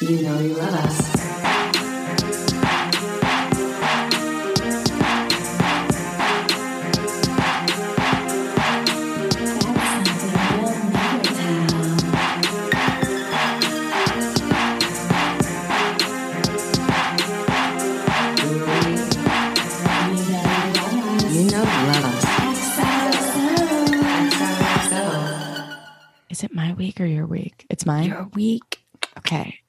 You know you love us. You know you love us. Is it my week or your week? It's mine. Your week. Okay.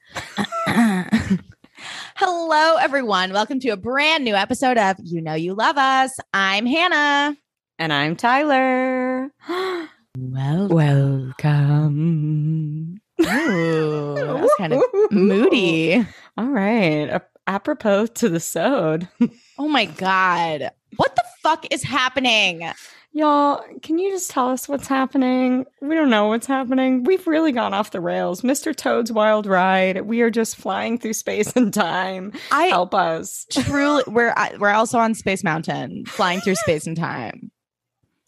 Hello, everyone. Welcome to a brand new episode of You Know You Love Us. I'm Hannah. And I'm Tyler. Well, Welcome. Ooh, that was kind of moody. All right. A- apropos to the sode. Oh my God. What the fuck is happening? Y'all, can you just tell us what's happening? We don't know what's happening. We've really gone off the rails. Mr. Toad's Wild Ride. We are just flying through space and time. I Help us. truly, we're, we're also on Space Mountain, flying through space and time.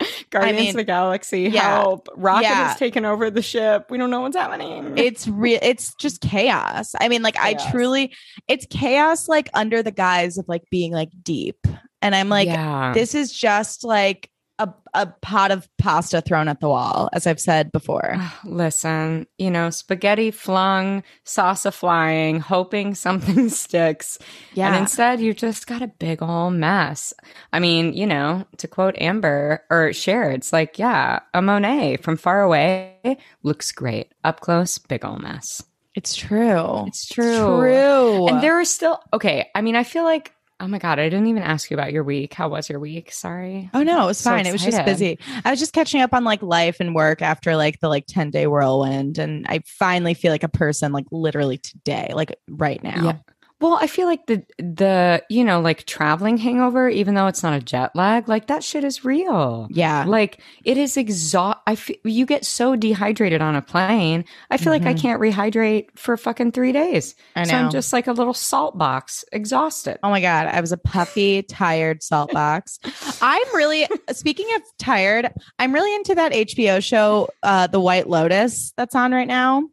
Guardians mean, of the Galaxy. yeah. Help. Rocket Yeah. has taken over the ship. We don't know what's happening. It's real. It's just chaos. I mean, like, I truly, it's chaos, like, under the guise of like being like deep. And I'm like, yeah. this is just like a, a pot of pasta thrown at the wall, as I've said before. Listen, you know, spaghetti flung, salsa flying, hoping something sticks. Yeah. And instead, you just got a big old mess. I mean, you know, to quote Amber or Cher, it's like, yeah, a Monet from far away looks great. Up close, big old mess. it's true. It's true. true. And there are still, okay, I mean, I feel like, oh my God, I didn't even ask you about your week. How was your week? Sorry. Oh no, it was So fine. It was just busy. I was just catching up on like life and work after like the like 10 day whirlwind. And I finally feel like a person like literally today, like right now. Yeah. Well, I feel like the the you know like traveling hangover, even though it's not a jet lag, like that shit is real. Yeah. Like it is exhaust. I you get so dehydrated on a plane. I feel like I Mhm. can't rehydrate for fucking three days. I know. So. I'm just like a little salt box, exhausted. Oh my God. I was a puffy, tired salt box. I'm really, speaking of tired, I'm really into that HBO show, uh, The White Lotus, that's on right now.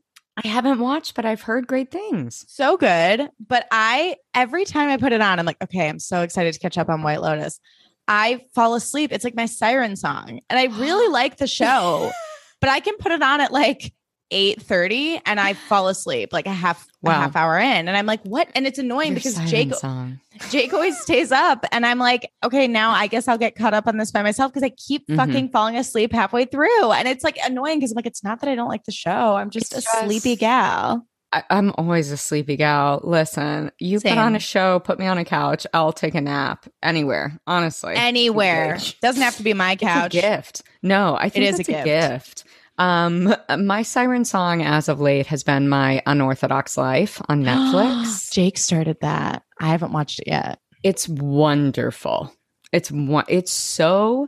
I haven't watched, but I've heard great things. So good. But I, every time I put it on, I'm like, okay, I'm so excited to catch up on White Lotus. I fall asleep. It's like my siren song. And I really like the show, but I can put it on at like 8 30 and I fall asleep like a half a half hour in. And I'm like, what? And it's annoying Your because Jake song. Jake always stays up, and I'm like, okay, now I guess I'll get caught up on this by myself because I keep Mhm. fucking falling asleep halfway through, and it's like annoying because I'm like, it's not that I don't like the show, I'm just It's a sleepy gal. I, I'm always a sleepy gal. Listen, you put on a show, put me on a couch, I'll take a nap anywhere. Honestly, Anywhere doesn't have to be my couch. It's a gift. No, I think is a it's a gift. Um, my siren song as of late has been my unorthodox life on Netflix. Jake started that. I haven't watched it yet. it's wonderful. It's one. It's so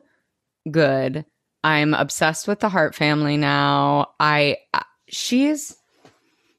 good. I'm obsessed with the Haart family now. I I- she's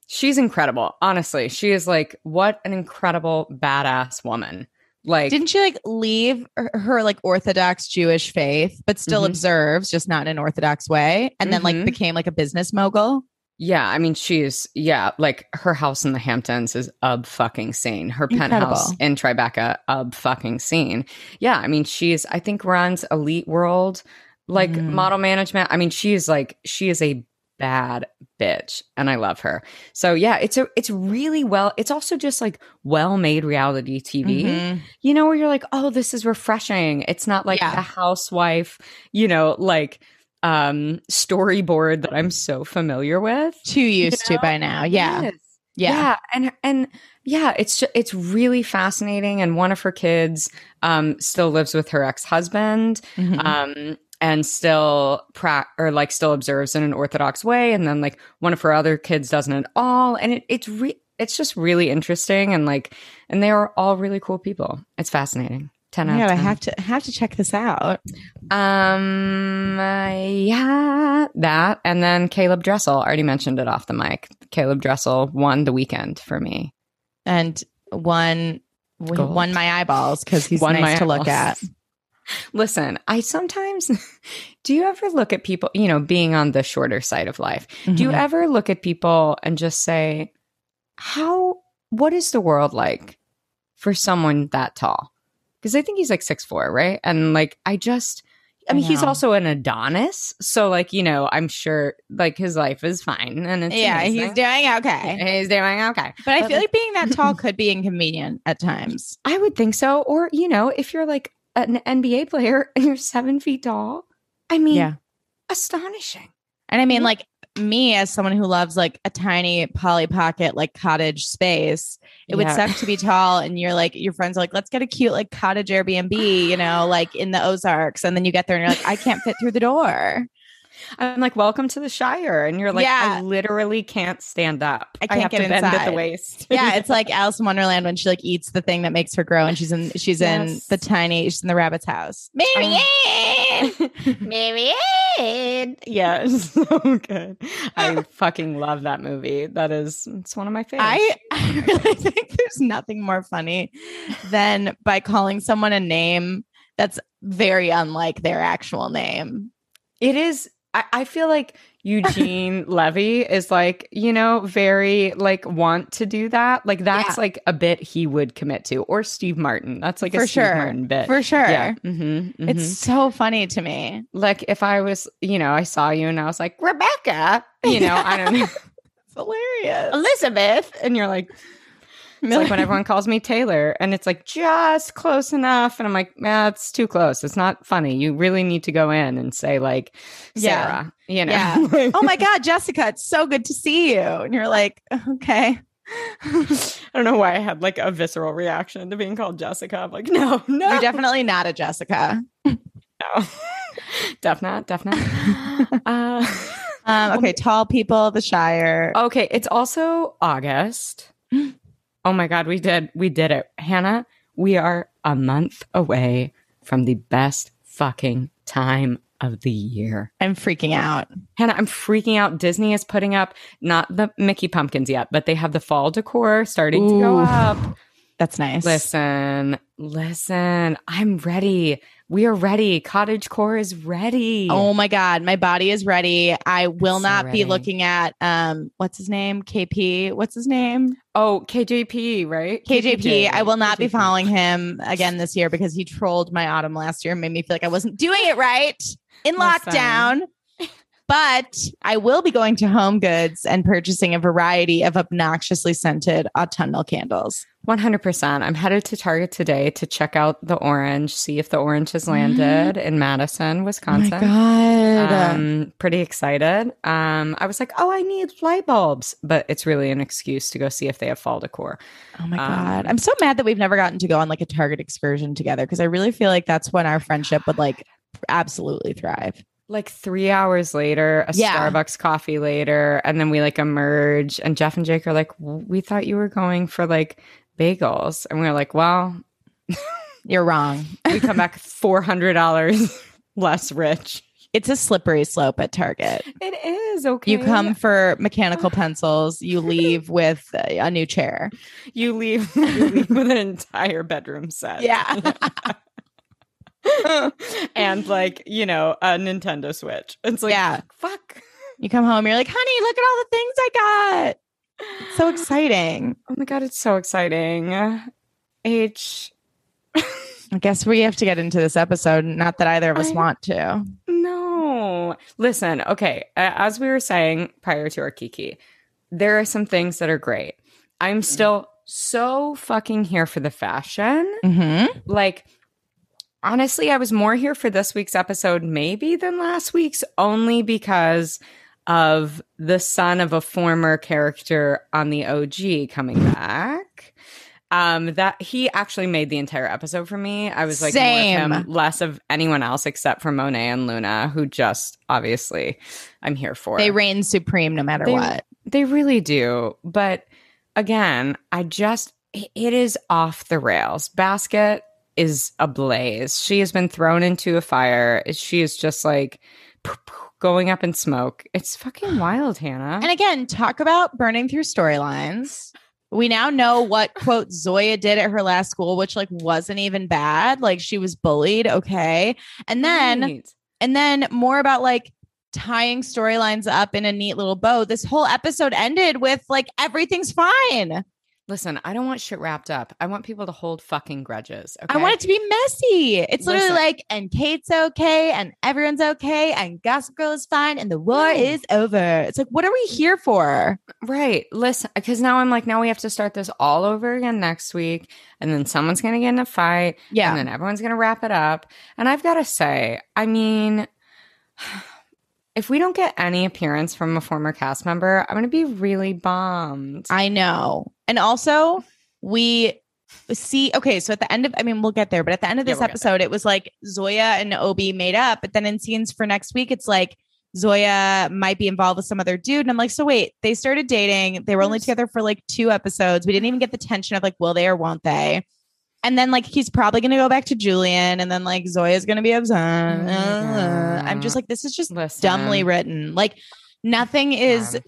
she's incredible. Honestly, she is like what an incredible badass woman. Like Didn't she like leave her, her, like Orthodox Jewish faith, but still Mhm. observes, just not in an Orthodox way, and then like Mhm. became like a business mogul? Yeah, I mean, she's yeah, like her house in the Hamptons isub fucking scene. Her penthouse in Tribeca, Tribeca,ub fucking scene. Yeah, I mean, she's I think runs Elite World, like Mm. model management. I mean, she's like she is a bad bitch, and I love her. So yeah, it's a it's really well. It's also just like well made reality TV. Mhm. You know, where you're like, oh, this is refreshing. It's not like Yeah. the housewife, you know, like um storyboard that I'm so familiar with. Too used to know? by now. Yeah. Yes. Yeah. yeah and and yeah it's just, it's really fascinating and one of her kids um still lives with her ex-husband Mhm. um and still pra- or like still observes in an orthodox way and then like one of her other kids doesn't at all and it, it's re- it's just really interesting and like and they are all really cool people it's fascinating 10 Oh out 10 I have to have to check this out. um, uh, yeah, that. And then Caeleb Dressel, already mentioned it off the mic. Caeleb Dressel won the weekend for me. And one we Gold. won my eyeballs because he's Won nice to look at. Listen, I sometimes do you ever look at people, you know, being on the shorter side of life? Do you Mhm. ever look at people and just say, how what is the world like for someone that tall? Because I think he's like six four, right? And like I just I mean, he's also an Adonis, so like you know, I'm sure like his life is fine, and it's yeah, he's doing okay. he's doing okay. But I But, feel like being that tall could be inconvenient at times. I would think so, or you know, if you're like an NBA player and you're seven feet tall, I mean, Yeah. astonishing. And I mean, like me as someone who loves like a tiny Polly Pocket like cottage space, it would suck to be tall and you're like your friends are like, let's get a cute like cottage Airbnb, you know, like in the Ozarks. And then you get there and you're like, I can't fit through the door. I'm like, welcome to the Shire, and you're like, Yeah. I literally can't stand up. I can't have get to bend at inside. the waist. Yeah, it's like Alice in Wonderland when she like eats the thing that makes her grow and she's in she's in the tiny she's in the rabbit's house. Mary Ann. Um, Mary Ann. Yeah, it's so good. I fucking love that movie. That is, it's one of my favorites. I, I really think there's nothing more funny than by calling someone a name that's very unlike their actual name. it is. I, I feel like Eugene Levy is like, you know, very like want to do that. Like that's Yeah. like a bit he would commit to, or Steve Martin. That's like a For Steve sure. Martin bit. For sure. Yeah. hmm It's so funny to me. like if I was, you know, I saw you and I was like, Rebecca, you know, I don't know, It's hilarious. Elizabeth. And you're like, it's like when everyone calls me Taylor and it's like just close enough. And I'm like, nah, it's too close. It's not funny. You really need to go in and say, like, Yeah. You know? Yeah. oh my God, Jessica, it's so good to see you. And you're like, okay. I don't know why I had like a visceral reaction to being called Jessica. I'm like, no, no. You're definitely not a Jessica. no. Def not, def not. uh, Um, okay, tall people, the Shire. Okay, it's also August. Oh my god, we did we did it. Hannah, we are a month away from the best fucking time of the year. I'm freaking out. Hannah, I'm freaking out. Disney is putting up not the Mickey pumpkins yet, but they have the fall decor starting to go up. That's nice. Listen, listen, I'm ready. We are ready. Cottage core is ready. Oh my god, my body is ready. I will So not ready. be looking at um what's his name? KP. What's his name? Oh, KJP, right? KJP. I will not be following him again this year because he trolled my autumn last year and made me feel like I wasn't doing it right in lockdown. But I will be going to Home Goods and purchasing a variety of obnoxiously scented autumnal candles. 100%. I'm headed to Target today to check out the orange, see if the orange has landed in Madison, Wisconsin. Oh my god. Um, pretty excited. Um, I was like, oh, I need light bulbs, but it's really an excuse to go see if they have fall decor. oh my um, god. I'm so mad that we've never gotten to go on like a Target excursion together because I really feel like that's when our friendship would like absolutely thrive. Like three hours later, a Yeah. Starbucks coffee later, and then we like emerge, and Jeff and Jake are like, we thought you were going for like bagels, and we are like, well, You're wrong. we come back four hundred dollars less rich. It's a slippery slope at Target. It is okay. You come for mechanical pencils, you leave with a, a new chair. you leave, you leave with an entire bedroom set. Yeah. And like, you know, a Nintendo Switch. It's like, Yeah. fuck. You come home, you're like, honey, look at all the things I got. It's so exciting. Oh my God, it's so exciting. H, I guess we have to get into this episode. Not that either of us I- want to. no. Listen, okay. As we were saying prior to our Kiki, there are some things that are great. I'm still so fucking here for the fashion. Mm-hmm. like honestly i was more here for this week's episode maybe than last week's only because of the son of a former character on the og coming back um that he actually made the entire episode for me i was like more Same. of him less of anyone else except for monet and luna who just obviously i'm here for They reign supreme no matter They- what. they really do. But again, I just, it is off the rails. Basket is ablaze. She has been thrown into a fire. She is just like going up in smoke. It's fucking wild, Hannah. And again, talk about burning through storylines. We now know what quote Zoya did at her last school, which like wasn't even bad. Like she was bullied, okay. And then Right. and then more about like tying storylines up in a neat little bow. This whole episode ended with like everything's fine. Listen, I don't want shit wrapped up. I want people to hold fucking grudges. Okay? I want it to be messy. It's literally like, and Kate's okay, and everyone's okay, and Gossip Girl is fine, and the war is over. It's like, what are we here for? Right. Listen, because now I'm like, now we have to start this all over again next week. And then someone's going to get in a fight. Yeah. And then everyone's going to wrap it up. And I've got to say, I mean, if we don't get any appearance from a former cast member, I'm going to be really bummed. I know. And also, we see, okay, so at the end of, I mean, we'll get there, but at the end of Yeah, this we'll episode, it was like Zoya and Obi made up. But then in scenes for next week, it's like, Zoya might be involved with some other dude. And I'm like, so wait, they started dating. They were only together for like two episodes. We didn't even get the tension of like, will they or won't they? And then like he's probably gonna go back to Julian, and then like Zoya's gonna be upset. Oh I'm just like, this is just Listen. dumbly written. Like nothing is.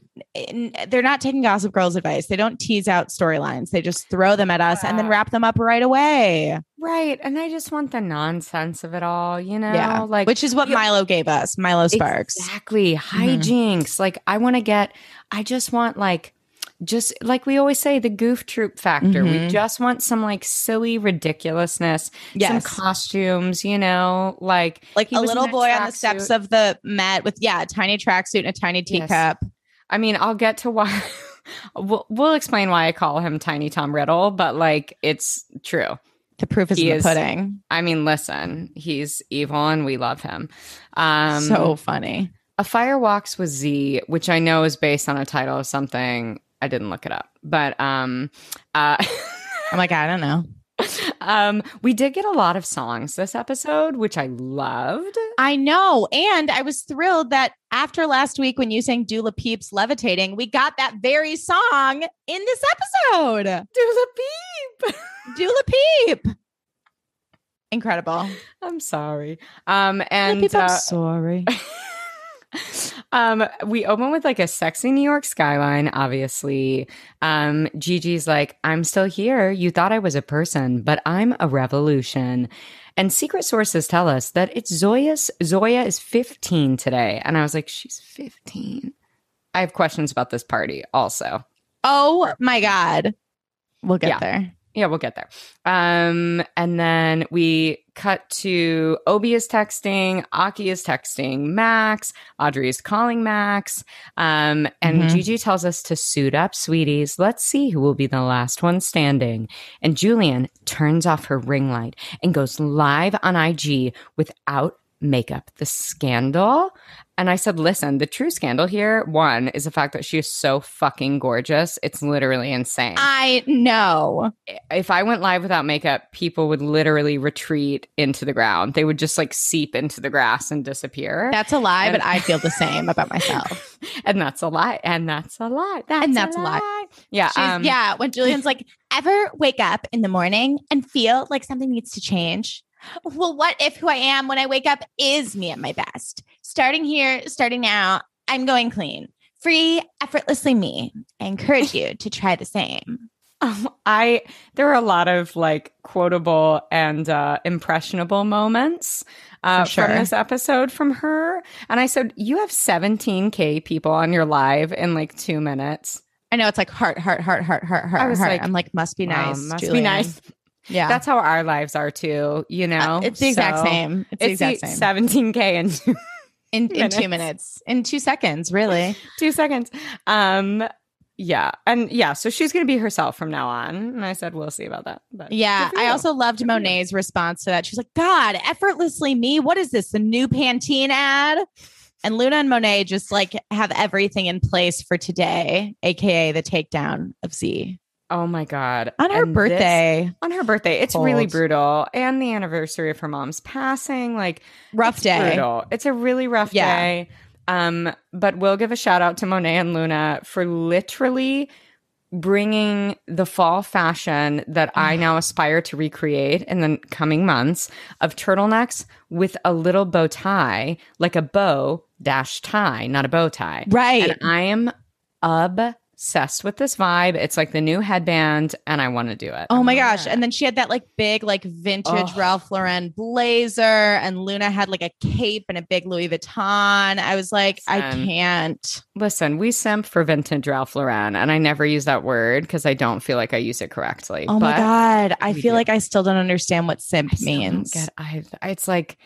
They're not taking Gossip Girl's advice. They don't tease out storylines. They just throw them at us and then wrap them up right away. Right. And I just want the nonsense of it all, you know? yeah, Like, which is what you- Milo gave us. Milo Sparks. Exactly. Mm-hmm. Hijinks. Like I want to get I just want like just like we always say the goof troop factor. We Mhm. just want some like silly ridiculousness, some costumes, you know, like like a little boy on the steps tracksuit. of the Met with yeah, a tiny tracksuit and a tiny Yes. teacup. I mean, I'll get to why we'll, we'll explain why I call him Tiny Tom Riddle, but like it's true. The proof is He in the is- pudding. I mean, listen, he's evil and we love him. Um so funny. A Fire Walks with Z, which I know is based on a title of something. I didn't look it up, but um, uh, I'm like, I don't know. um, we did get a lot of songs this episode, which I loved. I know. And I was thrilled that after last week when you sang Dula Peeps Levitating, we got that very song in this episode. Do Peep. Dula Peep. Incredible. I'm sorry. Um, Dula and Peep, I'm uh, sorry. um, we open with like a sexy New York skyline, obviously. Um, Gigi's like, I'm still here. You thought I was a person, but I'm a revolution. And secret sources tell us that it's Zoya's Zoya is 15 today. And I was like, she's 15. I have questions about this party also. Oh my God. We'll get Yeah. there. Yeah, we'll get there. Um, and then we cut to Obi is texting, Aki is texting Max, Audrey is calling Max. Um, and Mhm. Gigi tells us to suit up, sweeties. Let's see who will be the last one standing. And Julian turns off her ring light and goes live on IG without makeup. The scandal. And I said, listen, the true scandal here, one, is the fact that she is so fucking gorgeous. It's literally insane I know. if I went live without makeup, people would literally retreat into the ground. They would just like seep into the grass and disappear. That's a lie, And- but I feel the same about myself. and that's a lie. And that's a lie. That's And that's a lie. Yeah. Um, yeah. When Julian's like, ever wake up in the morning and feel like something needs to change? Well, what if who I am when I wake up is me at my best? Starting here, starting now, I'm going clean, free, effortlessly me. I encourage you to try the same. Um, I there are a lot of like quotable and uh, impressionable moments uh, sure. from this episode from her. And I said, "You have 17k people on your live in like two minutes. I know it's like heart, heart, heart, heart, heart, heart, I was heart. like, I'm like, must be Wow, nice. must be nice. Yeah. That's how our lives are too. You know, Uh, it's the exact So- same. It's, the exact same. 17k in two, in, in two minutes. in two seconds, really. two seconds. Um, yeah, and yeah, so she's gonna be herself from now on. And I said, we'll see about that. But Yeah. I also loved Good. Monet's response to that. She's like, God, effortlessly me. What is this? The new Pantene ad? And Luna and Monet just like have everything in place for today, aka the takedown of Z Oh my god, on her And this- birthday. on her birthday, it's really brutal, and the anniversary of her mom's passing. Like Rough it's day. brutal. It's a really rough Yeah. day. Um, but we'll give a shout out to Monet and Luna for literally bringing the fall fashion that I now aspire to recreate in the coming months of turtlenecks with a little bow tie, like a bow dash tie, not a bow tie. Right. And I am obsessed with this vibe. It's like the new headband, and I want to do it. Oh I'm my gosh. And then she had that like big, like vintage Oh. Ralph Lauren blazer, and Luna had like a cape and a big Louis Vuitton. I was like, I can't. listen, we simp for vintage Ralph Lauren, and I never use that word because I don't feel like I use it correctly. Oh my God. I feel do. like I still don't understand what simp means. get- I, it's like.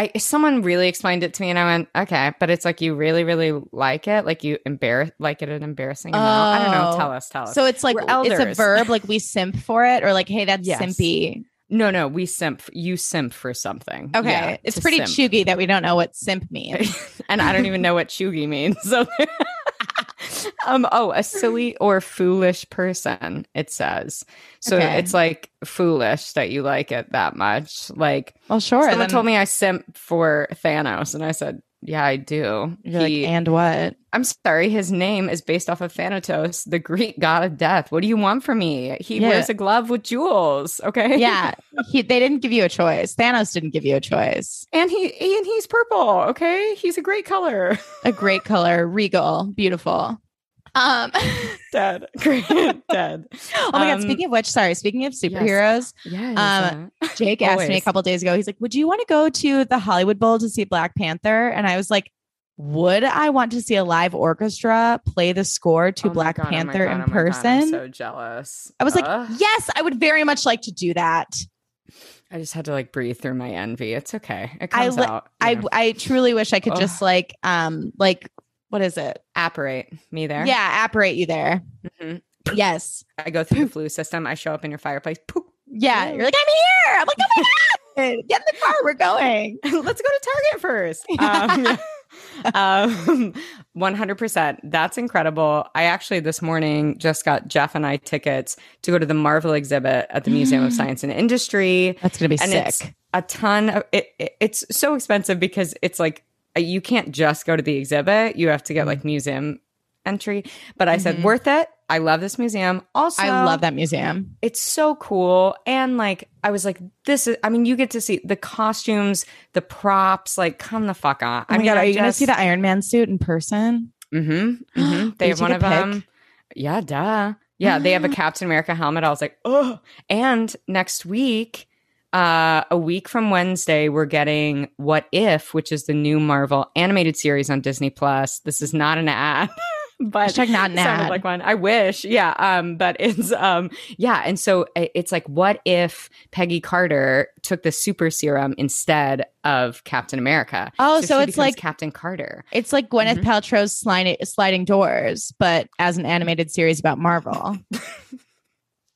I someone really explained it to me and I went okay, but it's like you really really like it, like you embarrass like it an embarrassing amount. I don't know. Oh. Tell us, tell us. So it's like it's a verb, like we simp for it, or like, hey, that's Yes. simpy. no, no, we simp. You simp for something. Okay. Yeah, it's pretty simp. chuggy that we don't know what simp means. and I don't even know what chuggy means. So, um, oh, a silly or foolish person. It says so. Okay. It's like foolish that you like it that much. Like well, sure. someone then told me I simp for Thanos, and I said, "Yeah, I do." you're He- like, and what? I'm sorry, his name is based off of Thanatos, the Greek god of death. What do you want from me? He Yeah. wears a glove with jewels. Okay. Yeah. He, they didn't give you a choice. Thanos didn't give you a choice. And he and he's purple. Okay. He's a great color. A great color, regal, beautiful. Um, Dead. Great. Dead. oh my Um, god! Speaking of which, sorry. Speaking of superheroes, Yes. Um, Jake asked me a couple days ago. He's like, "Would you want to go to the Hollywood Bowl to see Black Panther?" And I was like, "Would I want to see a live orchestra play the score to Oh Black God, oh Panther God, in oh person?" I'm so jealous. I was like, "Yes, I would very much like to do that." I just had to like breathe through my envy. It's okay. It I li- out. I know. I truly wish I could Ugh. just like um like what is it? apparate me there. Yeah, apparate you there. Mhm. Yes. I go through the Floo system. I show up in your fireplace. Poof. Yeah. You're like, I'm here. I'm like, oh my god, get in the car. We're going. Let's go to Target first. Um, um, 100%. That's incredible. I actually this morning just got Jeff and I tickets to go to the Marvel exhibit at the Museum of Science and Industry. That's gonna be and sick. a ton of it, it- it's so expensive because it's like you can't just go to the exhibit. You have to get like museum entry. But i said Mhm. worth it. I love this museum. Also I love that museum. it's so cool. And like i was like this is i mean you get to see the costumes the props like come the fuck on. Oh i mean god, are you gonna see the Iron Man suit in person? mm-hmm, hmm they have one of a pic? them yeah duh. Yeah they have a captain america helmet. I was like oh and next week uh, a week from Wednesday, we're getting What If, which is the new Marvel animated series on Disney Plus. This is not an ad, but Hashtag not an it sounded ad. like one. I wish, yeah. Um, but it's um, yeah, and so it's like, what if Peggy Carter took the super serum instead of Captain America? Oh, so she it's like- Captain Carter. It's like Gwyneth Mhm. Paltrow's sliding sliding doors, but as an animated series about Marvel.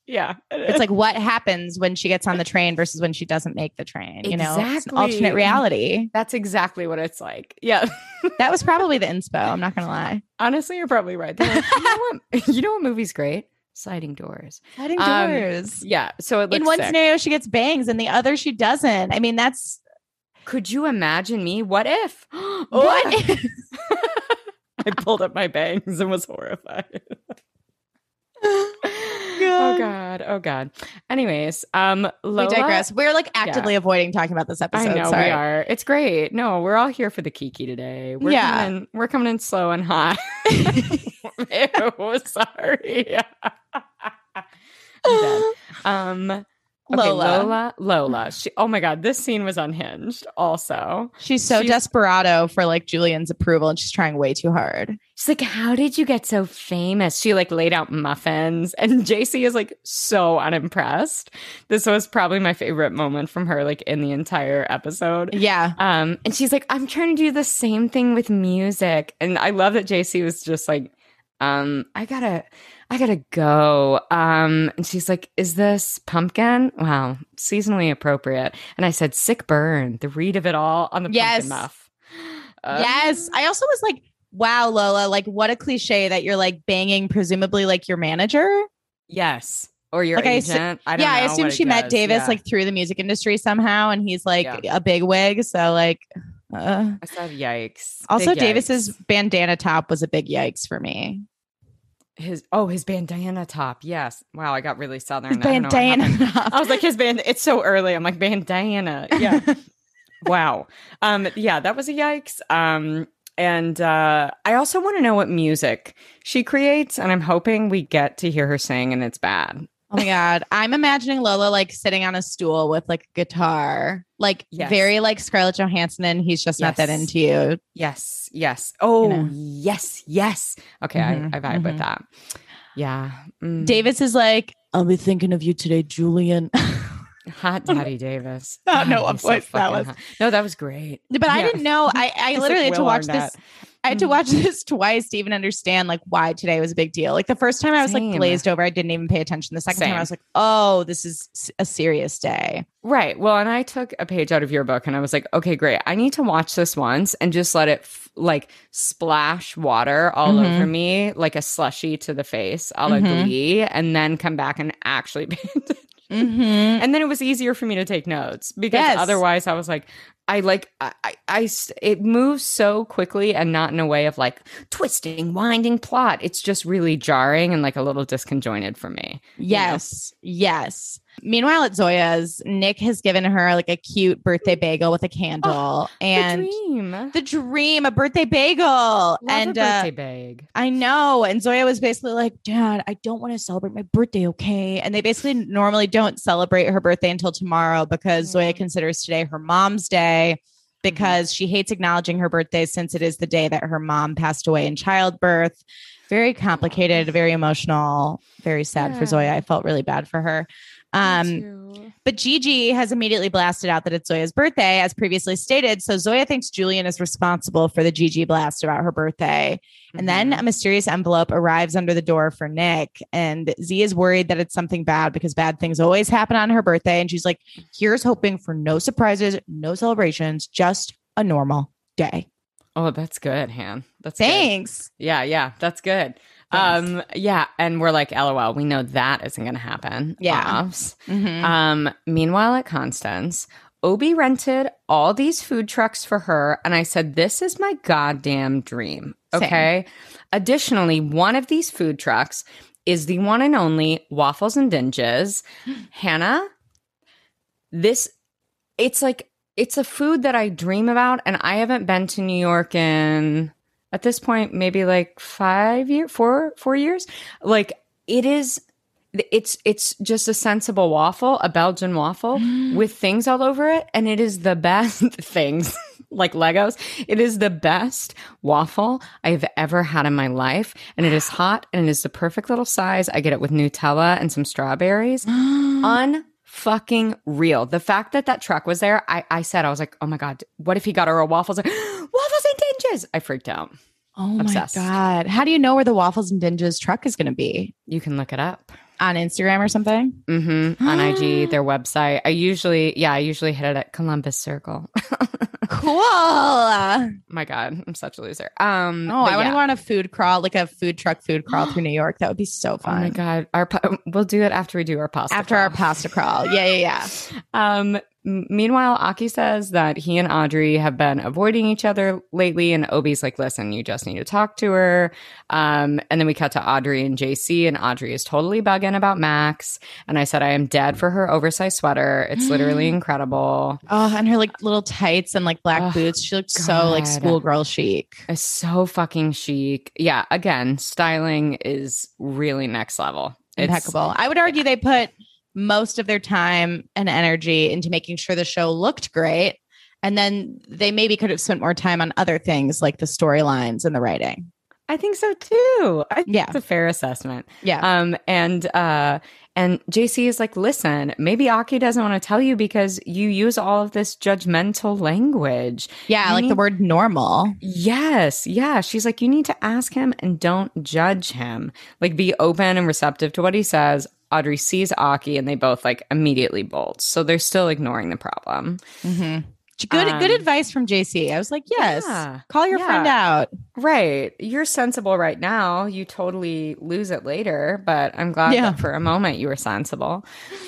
Yeah, It's like what happens when she gets on the train versus when she doesn't make the train. You know, it's an alternate reality. that's exactly what it's like. Yeah. That was probably the inspo. I'm not gonna lie. Honestly, you're probably right. Like, you know what? You know what movie's great? Sliding doors. Sliding Um, doors. Yeah. So it looks in one sick. scenario, she gets bangs, and the other she doesn't. I mean, that's Could you imagine me? What if? what. If? I pulled up my bangs and was horrified. God. Oh god. Oh god. Anyways, um Lola, we digress. We're like actively avoiding talking about this episode. I know Sorry. we are. It's great. No, we're all here for the Kiki today. We're Yeah. coming in, we're coming in slow and hot. Ew, sorry. Um okay, Lola. Lola. Lola. She, oh my god, this scene was unhinged also. She's so She's- desperado for like Julian's approval, and she's trying way too hard. She's like, How did you get so famous? She like laid out muffins, and JC is like so unimpressed. This was probably my favorite moment from her, like in the entire episode. Yeah. Um, and she's like, I'm trying to do the same thing with music. And I love that JC was just like, um, I gotta, I gotta go. Um, and she's like, Is this pumpkin? Wow, seasonally appropriate. And I said, Sick burn, the read of it all on the Yes. pumpkin muff. Uh, yes. I also was like, wow, Lola, like what a cliche that you're like banging, presumably like your manager. Yes. Or your Like, I assu- agent. I, don't yeah, I assume she met does. Davis Yeah. like through the music industry somehow, and he's like Yeah. a big wig. So like, uh. I said, Yikes. also Big Davis's yikes. bandana top was a big yikes for me. his oh his bandana top. Yes. Wow, I got really southern. His I bandana. I was like, his band. It's so early. I'm like bandana. Yeah. wow. Um. Yeah, that was a yikes. Um. And uh, I also want to know what music she creates, and I'm hoping we get to hear her sing, and it's bad. Oh my god, I'm imagining Lola like sitting on a stool with like a guitar, like Yes. very like Scarlett Johansson, and he's just not that into you. Yes, yes. Oh, know. yes, yes. Okay, Mhm, I, I vibe with mhm. that. Yeah. Mm. Davis is like, I'll be thinking of you today, Julian. Hot Daddy Davis. I don't know God, what he's so that was. hot. No, that was great. but I didn't know. I, I literally had to watch Arnett. this. I had to Mm. watch this twice to even understand like why today was a big deal. Like the first time I was Same. like glazed over, I didn't even pay attention. The second time I was like, oh, this is a serious day. Right. Well, and I took a page out of your book and I was like, okay, great. I need to watch this once and just let it f- like splash water all Mhm. over me like a slushy to the face, a la Mhm. Glee, and then come back and actually pay attention. Mm-hmm. And then it was easier for me to take notes because Yes. otherwise I was like, I like, I, I, it moves so quickly and not in a way of like twisting, winding plot. It's just really jarring and like a little disconjointed for me. Yes. Yes. Meanwhile, at Zoya's, Nick has given her like a cute birthday bagel with a candle and the dream. the dream, a birthday bagel. Love and uh, birthday bag. I know. And Zoya was basically like, Dad, I don't want to celebrate my birthday, okay? And they basically normally don't celebrate her birthday until tomorrow because Zoya considers today her mom's day because she hates acknowledging her birthday since it is the day that her mom passed away in childbirth. Very complicated, very emotional, very sad for Zoya. I felt really bad for her. Um, but Gigi has immediately blasted out that it's Zoya's birthday, as previously stated. So Zoya thinks Julian is responsible for the Gigi blast about her birthday. And then Mm-hmm. a mysterious envelope arrives under the door for Nick. And Z is worried that it's something bad because bad things always happen on her birthday. And she's like, here's hoping for no surprises, no celebrations, just a normal day. Oh, that's good, Han. That's good. Thanks. Yeah, yeah, that's good. Um, yeah, and we're like, LOL, we know that isn't going to happen. Yeah. Mhm. Um, meanwhile, at Constance, Obi rented all these food trucks for her, and I said, "This is my goddamn dream." Same. Okay. Additionally, one of these food trucks is the one and only Waffles and Dinges. Hannah, this it's like it's a food that I dream about, and I haven't been to New York in at this point maybe like five year, four four years. Like it is. It's it's just a sensible waffle, a Belgian waffle mm. with things all over it, and it is the best things like Legos. It is the best waffle I've ever had in my life, and it is hot and it is the perfect little size. I get it with Nutella and some strawberries. on fucking real. The fact that that truck was there, I I said I was like, oh my god, what if he got her a waffles? Like, waffles I freaked out. Oh Obsessed. my God. How do you know where the Waffles and Dinges truck is going to be? You can look it up. On Instagram or something? Mm-hmm. On IG, their website. I usually, yeah, I usually hit it at Columbus Circle. Cool. My God, I'm such a loser. Um, Oh, I want to go on a food crawl, like a food truck food crawl through New York. That would be so fun. Oh my. God, our we'll do it after we do our pasta. After our pasta crawl. Yeah, yeah, yeah. Um, meanwhile, Aki says that he and Audrey have been avoiding each other lately, and Obi's like, "Listen, you just need to talk to her." Um, and then we cut to Audrey and JC, and Audrey is totally bugging about Max. And I said, "I am dead for her oversized sweater. It's literally incredible. Oh, and her like little tights and like black Oh, boots. She looked so like schoolgirl chic. It's so fucking chic. Yeah, again, styling is really next level. It's- Impeccable. I would argue they put most of their time and energy into making sure the show looked great. And then they maybe could have spent more time on other things like the storylines and the writing. I think so too. I think Yeah. it's a fair assessment. Yeah. Um, and uh, and JC is like, listen, maybe Aki doesn't want to tell you because you use all of this judgmental language. yeah, you like the word normal. Yes, yeah. She's like, you need to ask him and don't judge him. Like, be open and receptive to what he says. Audrey sees Aki and they both like immediately bolt. So they're still ignoring the problem. Mm-hmm. Good, good Um, advice from JC. I was like, yes, Yeah. call your Yeah. friend out. Right. You're sensible right now. You totally lose it later, but I'm glad Yeah. that for a moment you were sensible.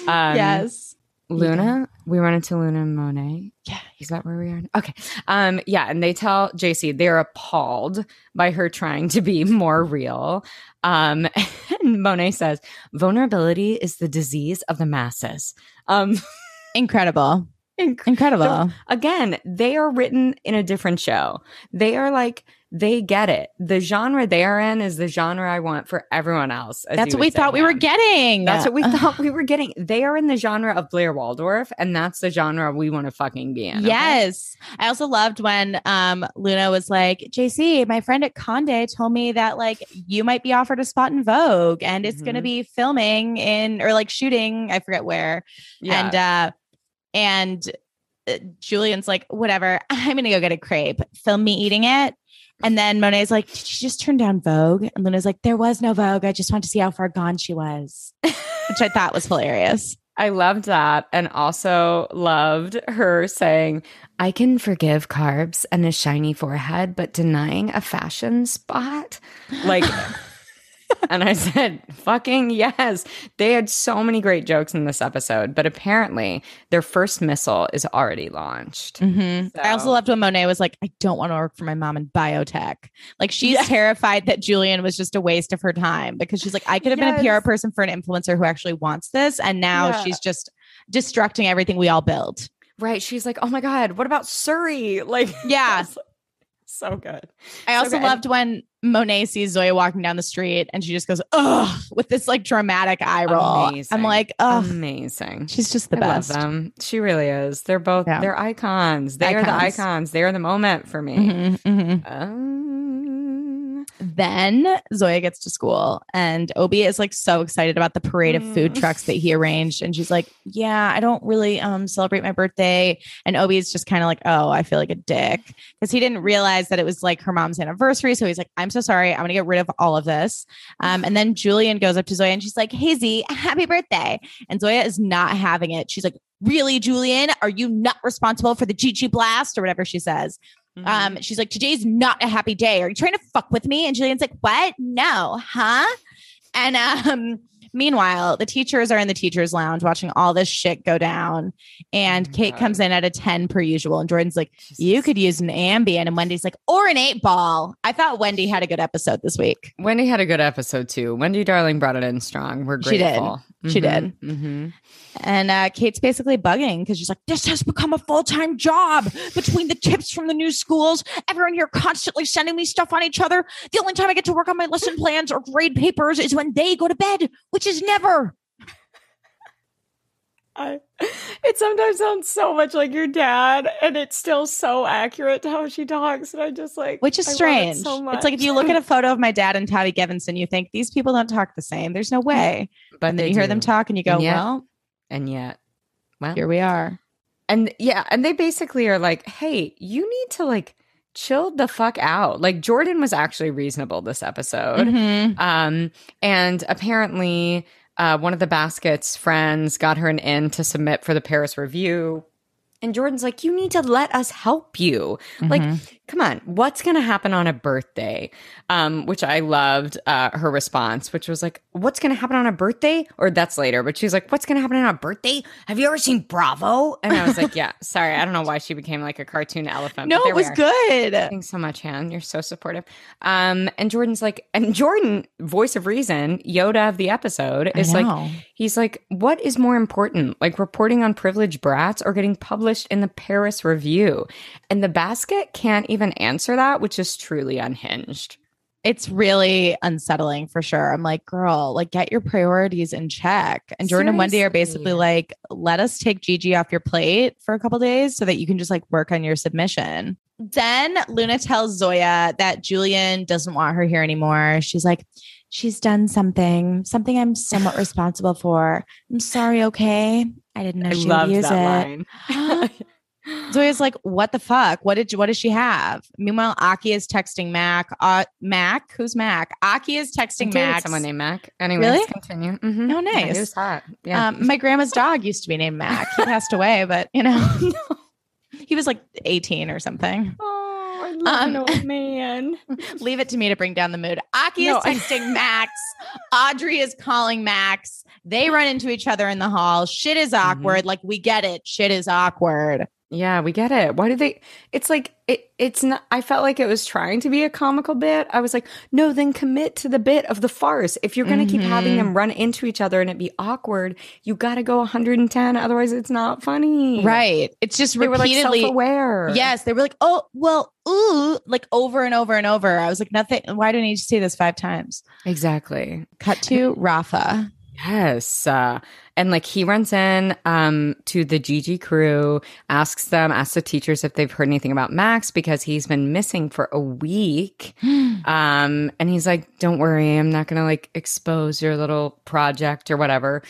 Um, yes. Luna, we run into Luna and Monet. Yeah. Is that where we are? Okay. Um, yeah, and they tell JC they're appalled by her trying to be more real. Um, and Monet says, vulnerability is the disease of the masses. Um, Incredible. Inc- Incredible. So, again, they are written in a different show. They are like they get it. The genre they are in is the genre I want for everyone else. That's what we thought we were getting. That's what we thought we were getting. They are in the genre of Blair Waldorf, and that's the genre we want to fucking be in. okay? Yes. I also loved when um Luna was like, JC, my friend at Conde told me that like you might be offered a spot in Vogue and it's gonna Mhm. be filming in or like shooting, I forget where. Yeah. And uh and uh, Julian's like, whatever, I'm gonna go get a crepe. Film me eating it. And then Monet's like, Did she just turn down Vogue? And Luna's like, There was no Vogue. I just wanted to see how far gone she was. Which I thought was hilarious. I loved that. And also loved her saying, I can forgive carbs and a shiny forehead, but denying a fashion spot? Like, and I said, fucking yes. They had so many great jokes in this episode, but apparently their first missile is already launched. Mhm. I also loved when Monet was like, I don't want to work for my mom in biotech. Like she's Yeah. terrified that Julian was just a waste of her time because she's like, I could have been a PR person for an influencer who actually wants this. And now Yeah. she's just destructing everything we all build. Right. She's like, oh my God, what about Surrey? Like, Yeah. so good. I So also good. Loved when Monet sees Zoya walking down the street and she just goes, ugh, with this like dramatic eye roll. Amazing. I'm like, ugh, Amazing. she's just the I best. love them. She really is. They're both Yeah. they're icons. They are the Icons. icons. They are the moment for me. Mhm, mhm. Um, Then Zoya gets to school and Obi is like so excited about the parade of food Mm. trucks that he arranged. And she's like, Yeah, I don't really um celebrate my birthday. And Obi is just kind of like, Oh, I feel like a dick. Because he didn't realize that it was like her mom's anniversary. So he's like, I'm so sorry. I'm gonna get rid of all of this. Um, and then Julian goes up to Zoya and she's like, Hey Z, happy birthday. And Zoya is not having it. She's like, Really, Julian? Are you not responsible for the Chi Blast or whatever she says? Mm-hmm. Um, she's like, today's not a happy day. Are you trying to fuck with me? And Julian's like, what? No, huh? And um, meanwhile, the teachers are in the teachers' lounge watching all this shit go down. And Oh Kate God. comes in at a 10 per usual. And Jordan's like, She's you could use an Ambien. And Wendy's like, or an eight ball. I thought Wendy had a good episode this week. Wendy had a good episode too. Wendy Darling brought it in strong. We're She did. grateful. She did. hmm And uh, Kate's basically bugging because she's like, this has become a full time job between the tips from the new schools. Everyone here constantly sending me stuff on each other. The only time I get to work on my lesson plans or grade papers is when they go to bed, which is never. I, it sometimes sounds so much like your dad, and it's still so accurate to how she talks. And I just like, Which is I love it strange. so it's like if you look at a photo of my dad and Tavi Gevinson, you think these people don't talk the same. There's no way. but And then they you hear them talk and you go, And yet- well, and yet, well, here we are. and yeah, and they basically are like, hey, you need to like chill the fuck out. Like Jordan was actually reasonable this episode. Mhm. Um, and apparently, uh, one of the basket's friends got her an in to submit for the Paris review. And Jordan's like, you need to let us help you. Like, Mhm. Come on, what's going to happen on a birthday? Um, which I loved uh, her response, which was like, what's going to happen on a birthday? Or that's later, but she's like, what's going to happen on a birthday? Have you ever seen Bravo? And I was like, yeah, sorry. I don't know why she became like a cartoon elephant. no, it was good. Thanks so much, Han. You're so supportive. Um, and Jordan's like, and Jordan, voice of reason, Yoda of the episode, is like, he's like, what is more important, like reporting on privileged brats or getting published in the Paris Review? And the basket can't even answer that, which is truly unhinged. it's really unsettling for sure. I'm like, girl, like get your priorities in check. And Jordan and Wendy are basically like, let us take Gigi off your plate for a couple days so that you can just like work on your submission. Then Luna tells Zoya that Julian doesn't want her here anymore. She's like, she's done something, something I'm somewhat responsible for. I'm sorry, okay? I didn't know I she would use that it. Zoya's like, what the fuck? What did you, what does she have? Meanwhile, Aki is texting Mac. Uh, Mac, who's Mac? Aki is texting Max. someone named Mac. Anyways, Really? continue. Mhm. Oh, Yeah, nice. he was hot. Yeah. Um, my grandma's dog used to be named Mac. He passed away, but you know, he was like 18 or something. oh, I love um, an old man. Leave it to me to bring down the mood. Aki No, is I- texting Max. Audrey is calling Max. They run into each other in the hall. Shit is Mm-hmm. awkward. Like we get it. Shit is awkward. Yeah, we get it. Why do they? It's like it. It's not. I felt like it was trying to be a comical bit. I was like, no, then commit to the bit of the farce. If you're going to keep having Mm-hmm. them run into each other and it be awkward, you got to go 110. Otherwise, it's not funny. Right. It's just They were like self-aware. yes, they were like, oh, well, ooh, like over and over and over. I was like, nothing. Why do I need to say this five times? exactly. Cut to Rafa. Yes. Uh, and like he runs in um, to the Gigi crew, asks them, asks the teachers if they've heard anything about Max because he's been missing for a week. Um, and he's like, don't worry, I'm not going to like expose your little project or whatever.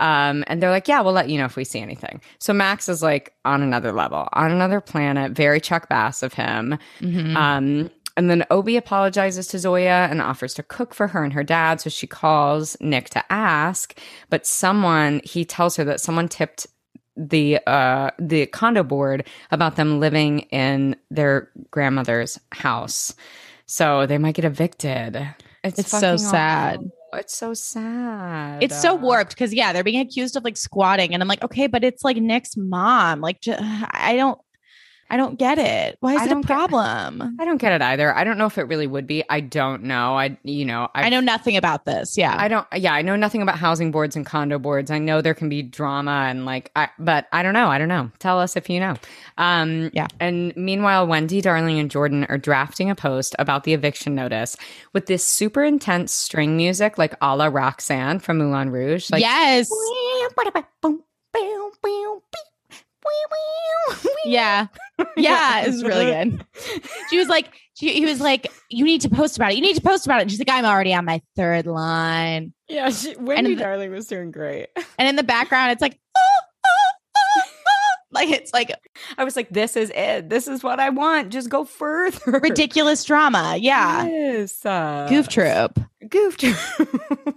Um, and they're like, yeah, we'll let you know if we see anything. So Max is like on another level, on another planet, very Chuck Bass of him. Mhm. Um, and then Obi apologizes to Zoya and offers to cook for her and her dad. So she calls Nick to ask, but someone he tells her that someone tipped the uh the condo board about them living in their grandmother's house. So they might get evicted. It's, It's so sad. awful. It's so sad. It's so warped because yeah, they're being accused of like squatting, and I'm like, okay, but it's like Nick's mom. Like, j- I don't, I don't get it. Why is I it a don't get- problem? I don't get it either. I don't know if it really would be. I don't know. I you know I know nothing about this. Yeah, I don't. Yeah, I know nothing about housing boards and condo boards. I know there can be drama and like, I, but I don't know. I don't know. Tell us if you know. Um, Yeah. And meanwhile, Wendy, Darling, and Jordan are drafting a post about the eviction notice with this super intense string music, like a la Roxanne from Moulin Rouge. Like, yes, yeah, yeah. It was really good. She was like, she, he was like, you need to post about it. You need to post about it. And she's like, I'm already on my third line. Yeah, she, Wendy Darling was doing great. And in the background, it's like, "Oh, oh, oh, oh." like it's like I was like, this is it. This is what I want. Just go further. ridiculous drama. Yeah, Yes. Uh, goof troop. Goof Troop.